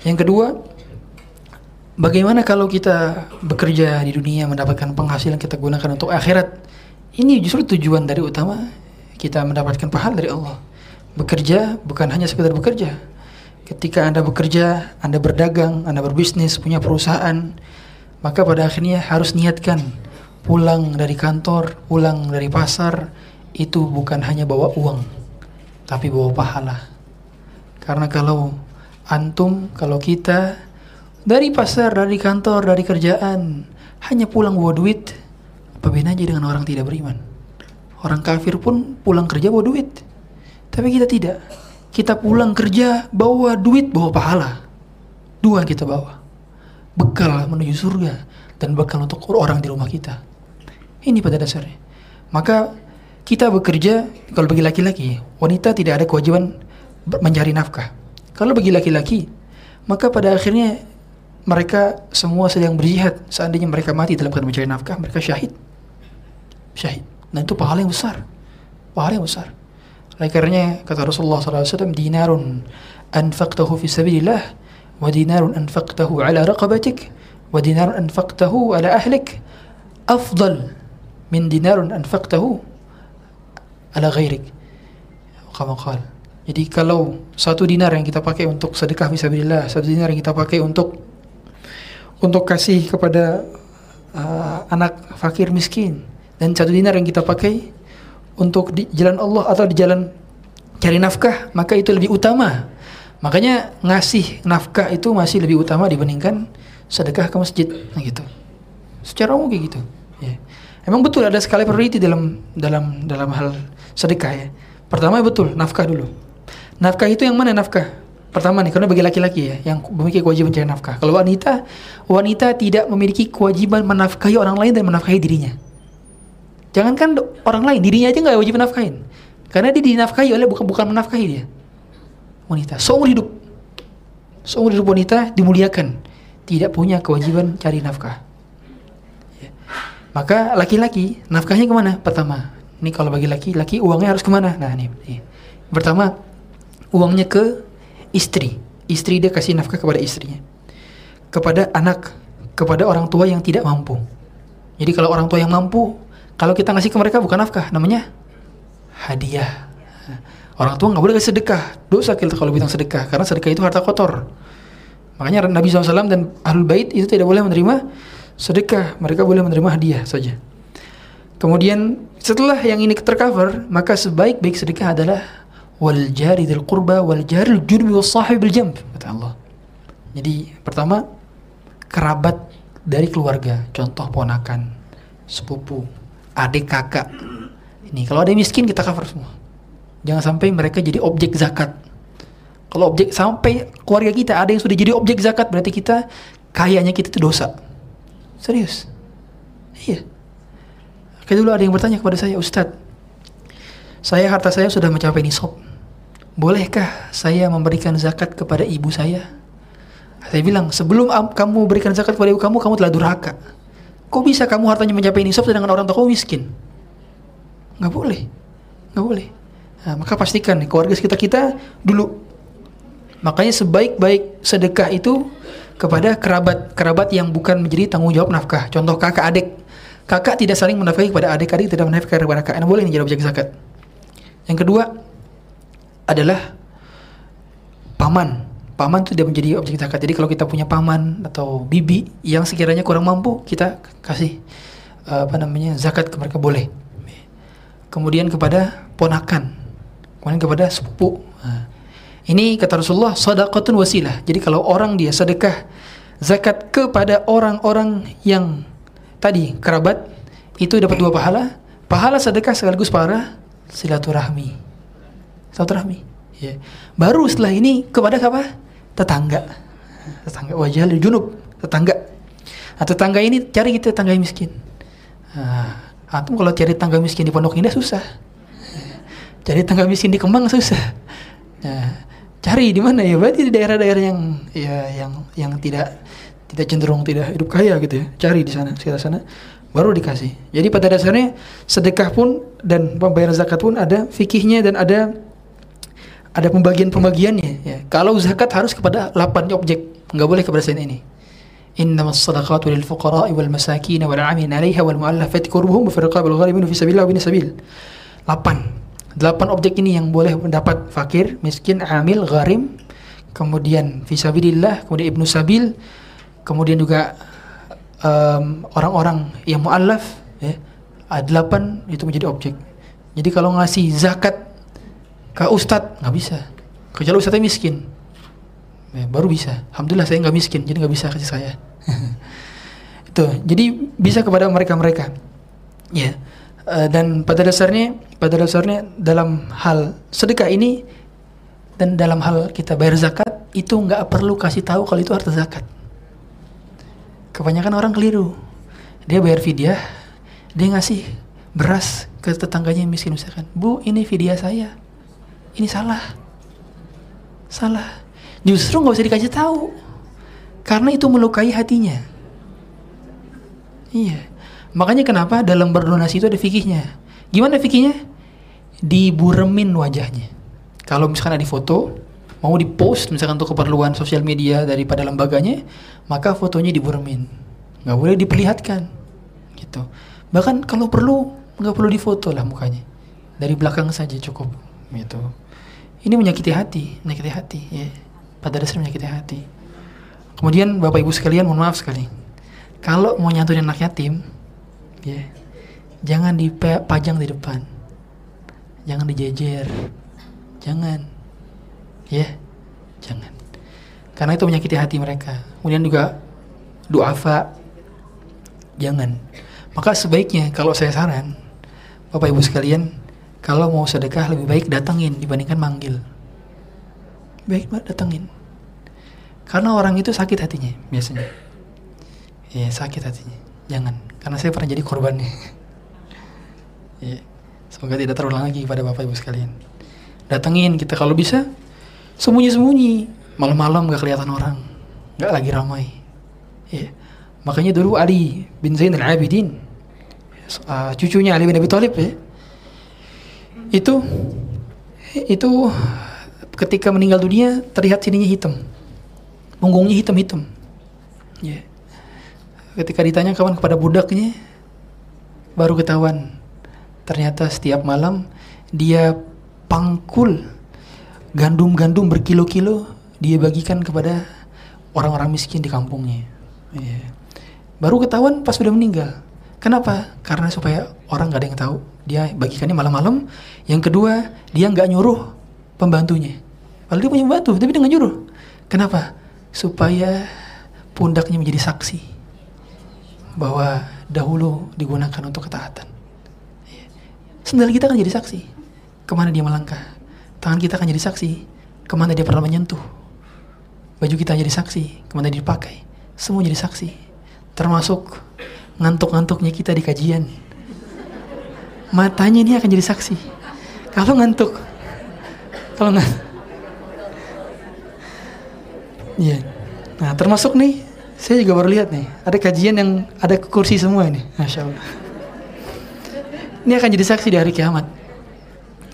Yang kedua bagaimana kalau kita bekerja di dunia mendapatkan penghasilan kita gunakan untuk akhirat? Ini justru tujuan dari utama kita mendapatkan pahala dari Allah bekerja bukan hanya sekedar bekerja. Ketika anda bekerja anda berdagang anda berbisnis punya perusahaan maka pada akhirnya harus niatkan pulang dari kantor pulang dari pasar itu bukan hanya bawa uang tapi bawa pahala. Karena kalau antum kalau kita dari pasar dari kantor dari kerjaan hanya pulang bawa duit apa bedanya dengan orang tidak beriman? Orang kafir pun pulang kerja bawa duit tapi kita tidak. Kita pulang kerja bawa duit bawa pahala. Dua kita bawa. Bekal menuju surga dan bekal untuk orang di rumah kita. Ini pada dasarnya. Maka kita bekerja kalau bagi laki-laki wanita tidak ada kewajiban mencari nafkah. Kalau bagi laki-laki maka pada akhirnya mereka semua sedang berjihad. Seandainya mereka mati dalam keadaan mencari nafkah mereka syahid. Syahid. Dan itu pahala yang besar. Pahala yang besar oleh karenanya kata Rasulullah SAW dinarun anfaqtahu fi sabilillah wa dinarun anfaqtahu ala raqabatik wa dinarun anfaqtahu ala ahlik. Afdal min dinarun anfaqtahu ala ghairik. Kama qal. Jadi kalau satu dinar yang kita pakai untuk sedekah fisabilillah satu dinar yang kita pakai untuk untuk kasih kepada uh, anak fakir miskin dan satu dinar yang kita pakai untuk di jalan Allah atau di jalan cari nafkah, maka itu lebih utama. Makanya ngasih nafkah itu masih lebih utama dibandingkan sedekah ke masjid, nah gitu. Secara umum gitu. Ya. Emang betul ada skala priority dalam dalam dalam hal sedekah ya. Pertama betul nafkah dulu. Nafkah itu yang mana nafkah? Pertama nih, karena bagi laki-laki ya, yang memiliki kewajiban mencari nafkah. Kalau wanita, wanita tidak memiliki kewajiban menafkahi orang lain dan menafkahi dirinya. Jangankan orang lain, dirinya aja nggak wajib menafkahin. Karena dia dinafkahi oleh bukan bukan menafkahi dia. Wanita, seumur hidup. Seumur hidup wanita dimuliakan. Tidak punya kewajiban cari nafkah. Ya. Maka laki-laki, nafkahnya ke mana? Pertama, ini kalau bagi laki-laki uangnya harus ke mana? Nah ini, ini. Pertama, uangnya ke istri. Istri dia kasih nafkah kepada istrinya. Kepada anak, kepada orang tua yang tidak mampu. Jadi kalau orang tua yang mampu, kalau kita ngasih ke mereka bukan nafkah, namanya hadiah. Orang tua nggak boleh kasih sedekah, dosa kita kalau bilang sedekah, karena sedekah itu harta kotor. Makanya Nabi SAW dan Ahlul Bait itu tidak boleh menerima sedekah, mereka boleh menerima hadiah saja. Kemudian setelah yang ini tercover, maka sebaik-baik sedekah adalah wal jari dzil qurba wal jari junubi was bil jamb kata Allah. Jadi pertama kerabat dari keluarga, contoh ponakan, sepupu, adik kakak. Ini kalau ada yang miskin kita cover semua. Jangan sampai mereka jadi objek zakat. Kalau objek sampai keluarga kita ada yang sudah jadi objek zakat berarti kita kayaknya kita itu dosa. Serius. Iya. Kayak dulu ada yang bertanya kepada saya, Ustadz, saya harta saya sudah mencapai nisab. Bolehkah saya memberikan zakat kepada ibu saya? Saya bilang, sebelum kamu berikan zakat kepada ibu kamu, kamu telah durhaka. Kok bisa kamu hartanya mencapai nisab sedangkan orang tua kamu miskin? Nggak boleh, nggak boleh. Nah, maka pastikan nih keluarga sekitar kita dulu. Makanya sebaik-baik sedekah itu kepada kerabat kerabat yang bukan menjadi tanggung jawab nafkah. Contoh kakak adik. Kakak tidak saling menafkahi kepada adik, adik tidak menafkahi kepada kakak. Nah, boleh ini jadi objek zakat. Yang kedua adalah paman paman itu tidak menjadi objek zakat. Jadi kalau kita punya paman atau bibi yang sekiranya kurang mampu, kita kasih uh, apa namanya zakat ke mereka boleh. Kemudian kepada ponakan, kemudian kepada sepupu. Nah, ini kata Rasulullah sadaqatun wasilah. Jadi kalau orang dia sedekah zakat kepada orang-orang yang tadi kerabat itu dapat dua pahala. Pahala sedekah sekaligus pahala silaturahmi. Silaturahmi. Ya. Baru setelah ini kepada apa? Tetangga. Tetangga wajah junub tetangga. Nah, tetangga ini cari kita tetangga yang miskin. Nah, atau kalau cari tetangga miskin di Pondok Indah susah. Cari tetangga miskin di Kemang susah. Nah, cari di mana ya? Berarti di daerah-daerah yang ya yang yang tidak tidak cenderung tidak hidup kaya gitu ya. Cari di sana sekitar sana baru dikasih. Jadi pada dasarnya sedekah pun dan pembayaran zakat pun ada fikihnya dan ada ada pembagian-pembagiannya ya. Kalau zakat harus kepada 8 objek, enggak boleh kepada selain ini. Innamas sadaqatu lil fuqara'i wal masakin wal 'amilin 'alaiha wal mu'allafati wa fil riqabi wal gharimin fi sabilillah wa bin sabil. 8. 8 objek ini yang boleh mendapat fakir, miskin, amil, gharim, kemudian fi sabilillah, kemudian ibnu sabil, kemudian juga um, orang-orang yang mu'allaf ya. Ada 8 itu menjadi objek. Jadi kalau ngasih zakat ke ustadz nggak bisa. Kecuali ustadznya miskin. Ya, baru bisa. Alhamdulillah saya nggak miskin jadi nggak bisa kasih saya. Itu. Jadi bisa kepada mereka mereka ya. Uh, dan pada dasarnya pada dasarnya dalam hal sedekah ini dan dalam hal kita bayar zakat itu nggak perlu kasih tahu kalau itu harta zakat. Kebanyakan orang keliru. Dia bayar fidyah dia ngasih beras ke tetangganya yang miskin misalkan bu ini fidyah saya ini salah. Salah. Justru nggak usah dikasih tahu. Karena itu melukai hatinya. Iya. Makanya kenapa dalam berdonasi itu ada fikihnya. Gimana fikihnya? Diburemin wajahnya. Kalau misalkan ada foto mau dipost misalkan untuk keperluan sosial media daripada lembaganya maka fotonya diburemin. Nggak boleh diperlihatkan. Gitu. Bahkan kalau perlu nggak perlu difoto lah mukanya. Dari belakang saja cukup. Gitu ini menyakiti hati, menyakiti hati, ya. Pada dasarnya menyakiti hati. Kemudian Bapak Ibu sekalian, mohon maaf sekali. Kalau mau nyantuin anak yatim, ya, Jangan dipajang di depan. Jangan dijejer. Jangan. Ya. Jangan. Karena itu menyakiti hati mereka. Kemudian juga duafa. Jangan. Maka sebaiknya kalau saya saran, Bapak Ibu sekalian, kalau mau sedekah lebih baik datangin dibandingkan manggil. Baik datangin. Karena orang itu sakit hatinya biasanya. Iya sakit hatinya. Jangan. Karena saya pernah jadi korbannya. Iya. Semoga tidak terulang lagi pada bapak ibu sekalian. Datengin kita kalau bisa sembunyi-sembunyi. Malam-malam gak kelihatan orang. Gak lagi ramai. Iya. Makanya dulu Ali bin Zainal Abidin, uh, cucunya Ali bin Abi Thalib ya, itu itu ketika meninggal dunia terlihat sininya hitam, punggungnya hitam-hitam. Ya. Ketika ditanya kawan kepada budaknya, baru ketahuan ternyata setiap malam dia pangkul gandum-gandum berkilo-kilo dia bagikan kepada orang-orang miskin di kampungnya. Ya. Baru ketahuan pas sudah meninggal. Kenapa? Karena supaya orang gak ada yang tahu. Dia bagikannya malam-malam. Yang kedua, dia nggak nyuruh pembantunya. Padahal dia punya pembantu, tapi dia nggak nyuruh. Kenapa? Supaya pundaknya menjadi saksi bahwa dahulu digunakan untuk ketaatan. Sendal kita akan jadi saksi ke mana dia melangkah. Tangan kita akan jadi saksi ke mana dia pernah menyentuh. Baju kita jadi saksi ke mana dia dipakai. Semua jadi saksi termasuk ngantuk-ngantuknya kita di kajian. Matanya ini akan jadi saksi. Kalau ngantuk, kalau nggak, iya. Nah termasuk nih, saya juga baru lihat nih, ada kajian yang ada kursi semua ini, masya Allah. Ini akan jadi saksi di hari kiamat.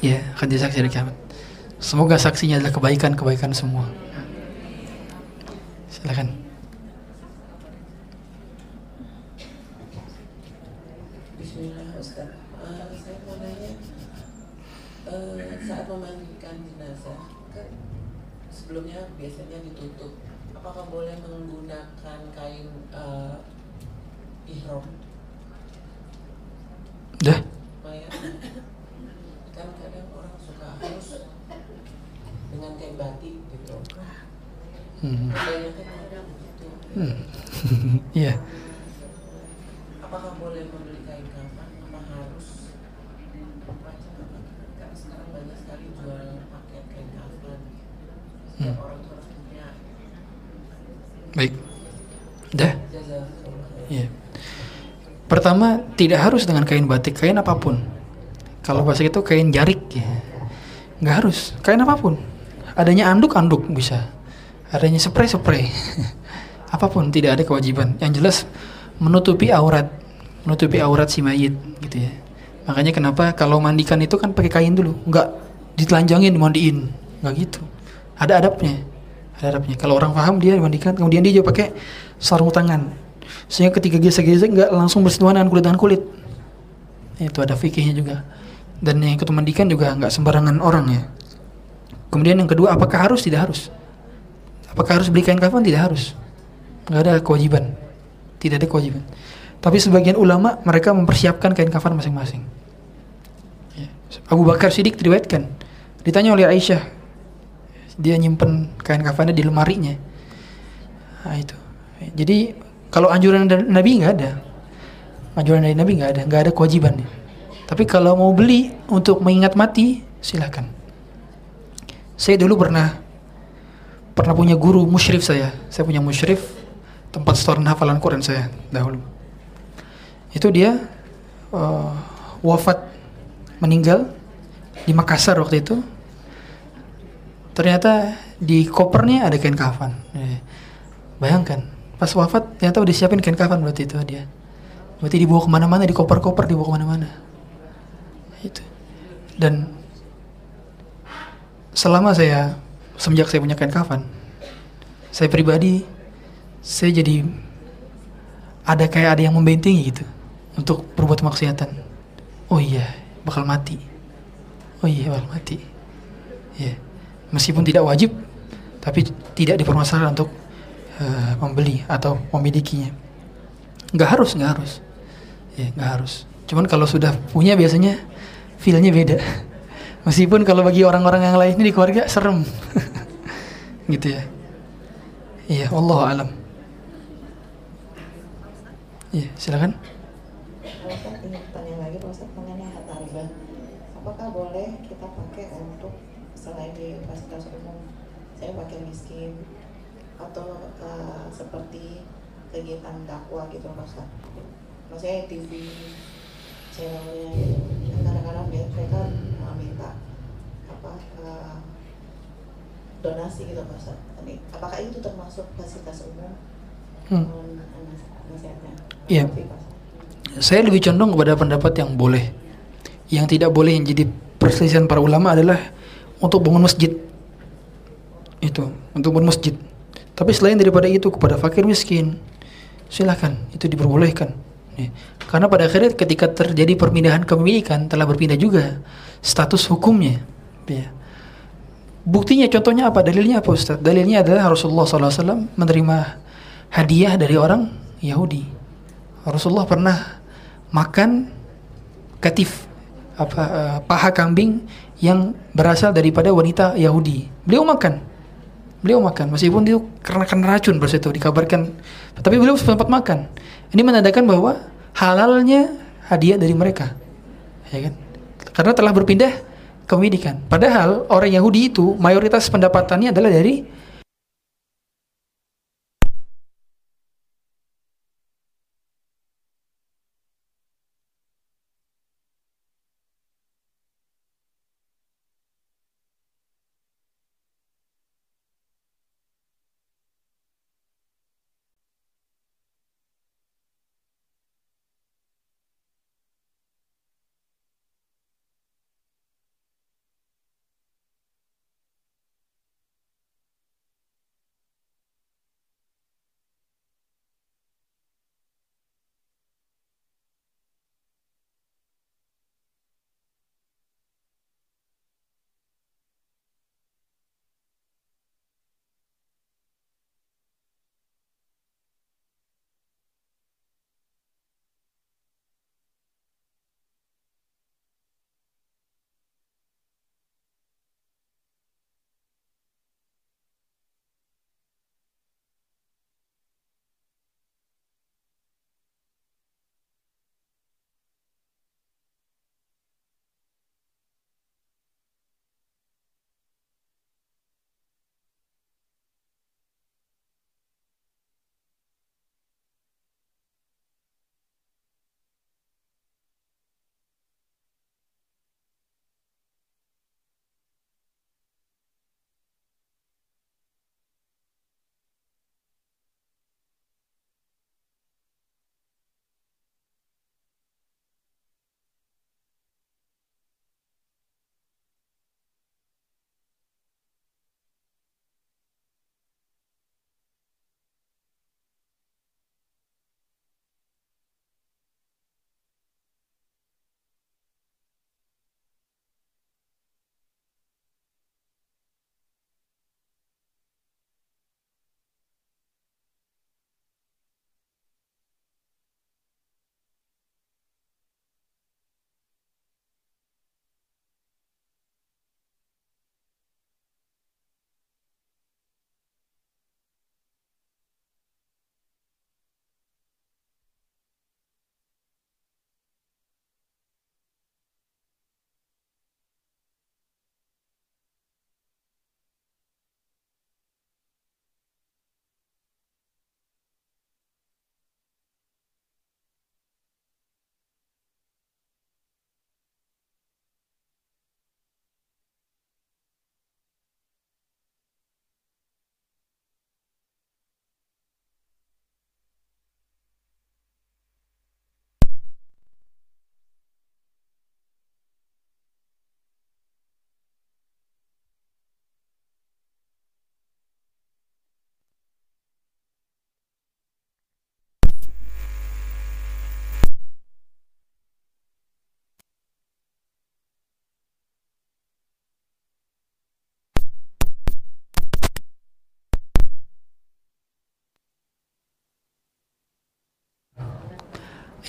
Ya, akan jadi saksi di hari kiamat. Semoga saksinya adalah kebaikan-kebaikan semua. Silakan. sebelumnya biasanya ditutup. Apakah boleh menggunakan kain uh, ihram? Dah. Mayat. Kan kadang orang suka harus dengan kain batik gitu. Hmm. Banyak kan orang begitu. Hmm. Iya. Apakah boleh membeli kain kafan? Apa harus Karena sekarang banyak sekali jual paket kain kafan Hmm. Baik. Dah. Iya. Pertama, tidak harus dengan kain batik, kain apa pun. Kalau bahasa itu kain jarik ya. Nggak harus, kain apa pun. Adanya anduk-anduk bisa. Adanya spray-spray. apa pun tidak ada kewajiban. Yang jelas menutupi aurat, menutupi aurat si mayit gitu ya. Makanya kenapa kalau mandikan itu kan pakai kain dulu, nggak ditelanjangin dimandiin, nggak gitu. Ada adabnya. Ada adabnya. Kalau orang paham dia dimandikan, kemudian dia juga pakai sarung tangan. Sehingga ketika gesek-gesek nggak langsung bersentuhan dengan kulit dengan kulit. Itu ada fikihnya juga. Dan yang ikut mandikan juga nggak sembarangan orang ya. Kemudian yang kedua, apakah harus? Tidak harus. Apakah harus beli kain kafan? Tidak harus. Nggak ada kewajiban. Tidak ada kewajiban. Tapi sebagian ulama mereka mempersiapkan kain kafan masing-masing. Ya. Abu Bakar Siddiq diriwayatkan. Ditanya oleh Aisyah, dia nyimpen kain kafannya di lemarinya nah itu jadi kalau anjuran dari Nabi nggak ada anjuran dari Nabi nggak ada nggak ada kewajiban tapi kalau mau beli untuk mengingat mati silahkan saya dulu pernah pernah punya guru musyrif saya saya punya musyrif tempat store hafalan Quran saya dahulu itu dia uh, wafat meninggal di Makassar waktu itu ternyata di kopernya ada kain kafan. Ya. Bayangkan, pas wafat ternyata udah siapin kain kafan berarti itu dia. Berarti dibawa ke mana-mana, di koper-koper dibawa ke mana-mana. Itu. Dan selama saya semenjak saya punya kain kafan, saya pribadi saya jadi ada kayak ada yang membentengi gitu untuk berbuat maksiatan. Oh iya, bakal mati. Oh iya, bakal mati. Ya. Yeah meskipun tidak wajib tapi tidak dipermasalahkan untuk uh, membeli atau memilikinya nggak harus nggak harus ya nggak harus Cuman kalau sudah punya biasanya feelnya beda. Meskipun kalau bagi orang-orang yang lain ini di keluarga serem. gitu ya. Iya, Allah alam. Iya, silakan. Seperti kegiatan dakwah gitu Pak Ustadz. Maksudnya TV channelnya gitu. Kadang-kadang mereka eh, donasi gitu Pak. Ini, apakah itu termasuk fasilitas umum? Hmm. Iya. Saya lebih condong kepada pendapat yang boleh. Yang tidak boleh yang jadi perselisihan para ulama adalah untuk bangun masjid. Itu, untuk bangun masjid. Tapi selain daripada itu kepada fakir miskin, silahkan itu diperbolehkan. Ya. Karena pada akhirnya ketika terjadi perpindahan kepemilikan telah berpindah juga status hukumnya. Ya. Buktinya contohnya apa? Dalilnya apa Ustaz? Dalilnya adalah Rasulullah SAW menerima hadiah dari orang Yahudi. Rasulullah pernah makan katif apa eh, paha kambing yang berasal daripada wanita Yahudi. Beliau makan. Beliau makan meskipun itu karena kena racun pada itu dikabarkan tapi beliau sempat makan. Ini menandakan bahwa halalnya hadiah dari mereka. Ya kan? Karena telah berpindah kepemilikan. Padahal orang Yahudi itu mayoritas pendapatannya adalah dari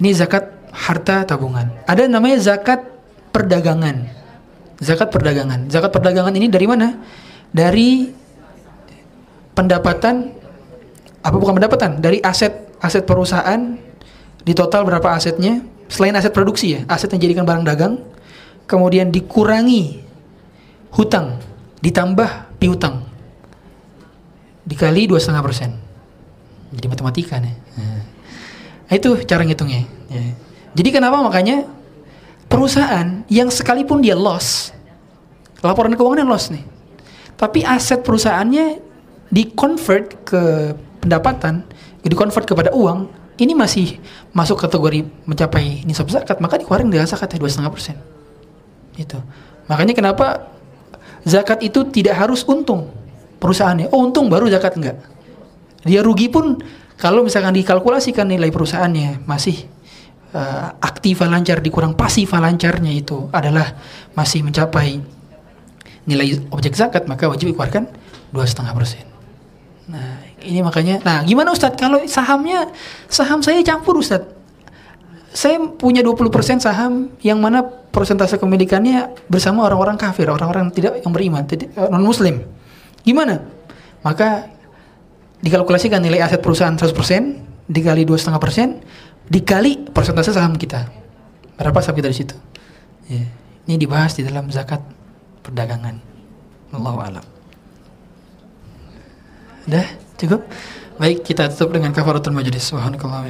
Ini zakat harta tabungan. Ada namanya zakat perdagangan. Zakat perdagangan. Zakat perdagangan ini dari mana? Dari pendapatan apa bukan pendapatan? Dari aset aset perusahaan di total berapa asetnya? Selain aset produksi ya, aset yang dijadikan barang dagang, kemudian dikurangi hutang, ditambah piutang, dikali dua setengah persen. Jadi matematika nih. Nah, itu cara ngitungnya. Ya. Jadi kenapa makanya perusahaan yang sekalipun dia loss, laporan keuangan yang loss nih, tapi aset perusahaannya di-convert ke pendapatan, di-convert kepada uang, ini masih masuk kategori mencapai nisab zakat, maka dikeluarin dengan zakat dua setengah persen. Itu. Makanya kenapa zakat itu tidak harus untung perusahaannya. Oh untung baru zakat enggak. Dia rugi pun kalau misalkan dikalkulasikan nilai perusahaannya masih uh, aktiva lancar dikurang pasifa lancarnya itu adalah masih mencapai nilai objek zakat maka wajib dikeluarkan dua setengah persen. Nah ini makanya, nah gimana Ustadz kalau sahamnya saham saya campur Ustadz. Saya punya 20% saham yang mana persentase kepemilikannya bersama orang-orang kafir, orang-orang tidak yang beriman, tidak non muslim. Gimana? Maka dikalkulasikan nilai aset perusahaan 100% dikali dua setengah persen dikali persentase saham kita. Berapa saham kita di situ? Ya. ini dibahas di dalam zakat perdagangan. Allah alam. Udah cukup? Baik kita tutup dengan kafaratul majlis. Subhanakallah wa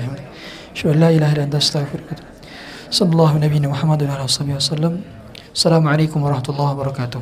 assalamualaikum warahmatullahi wabarakatuh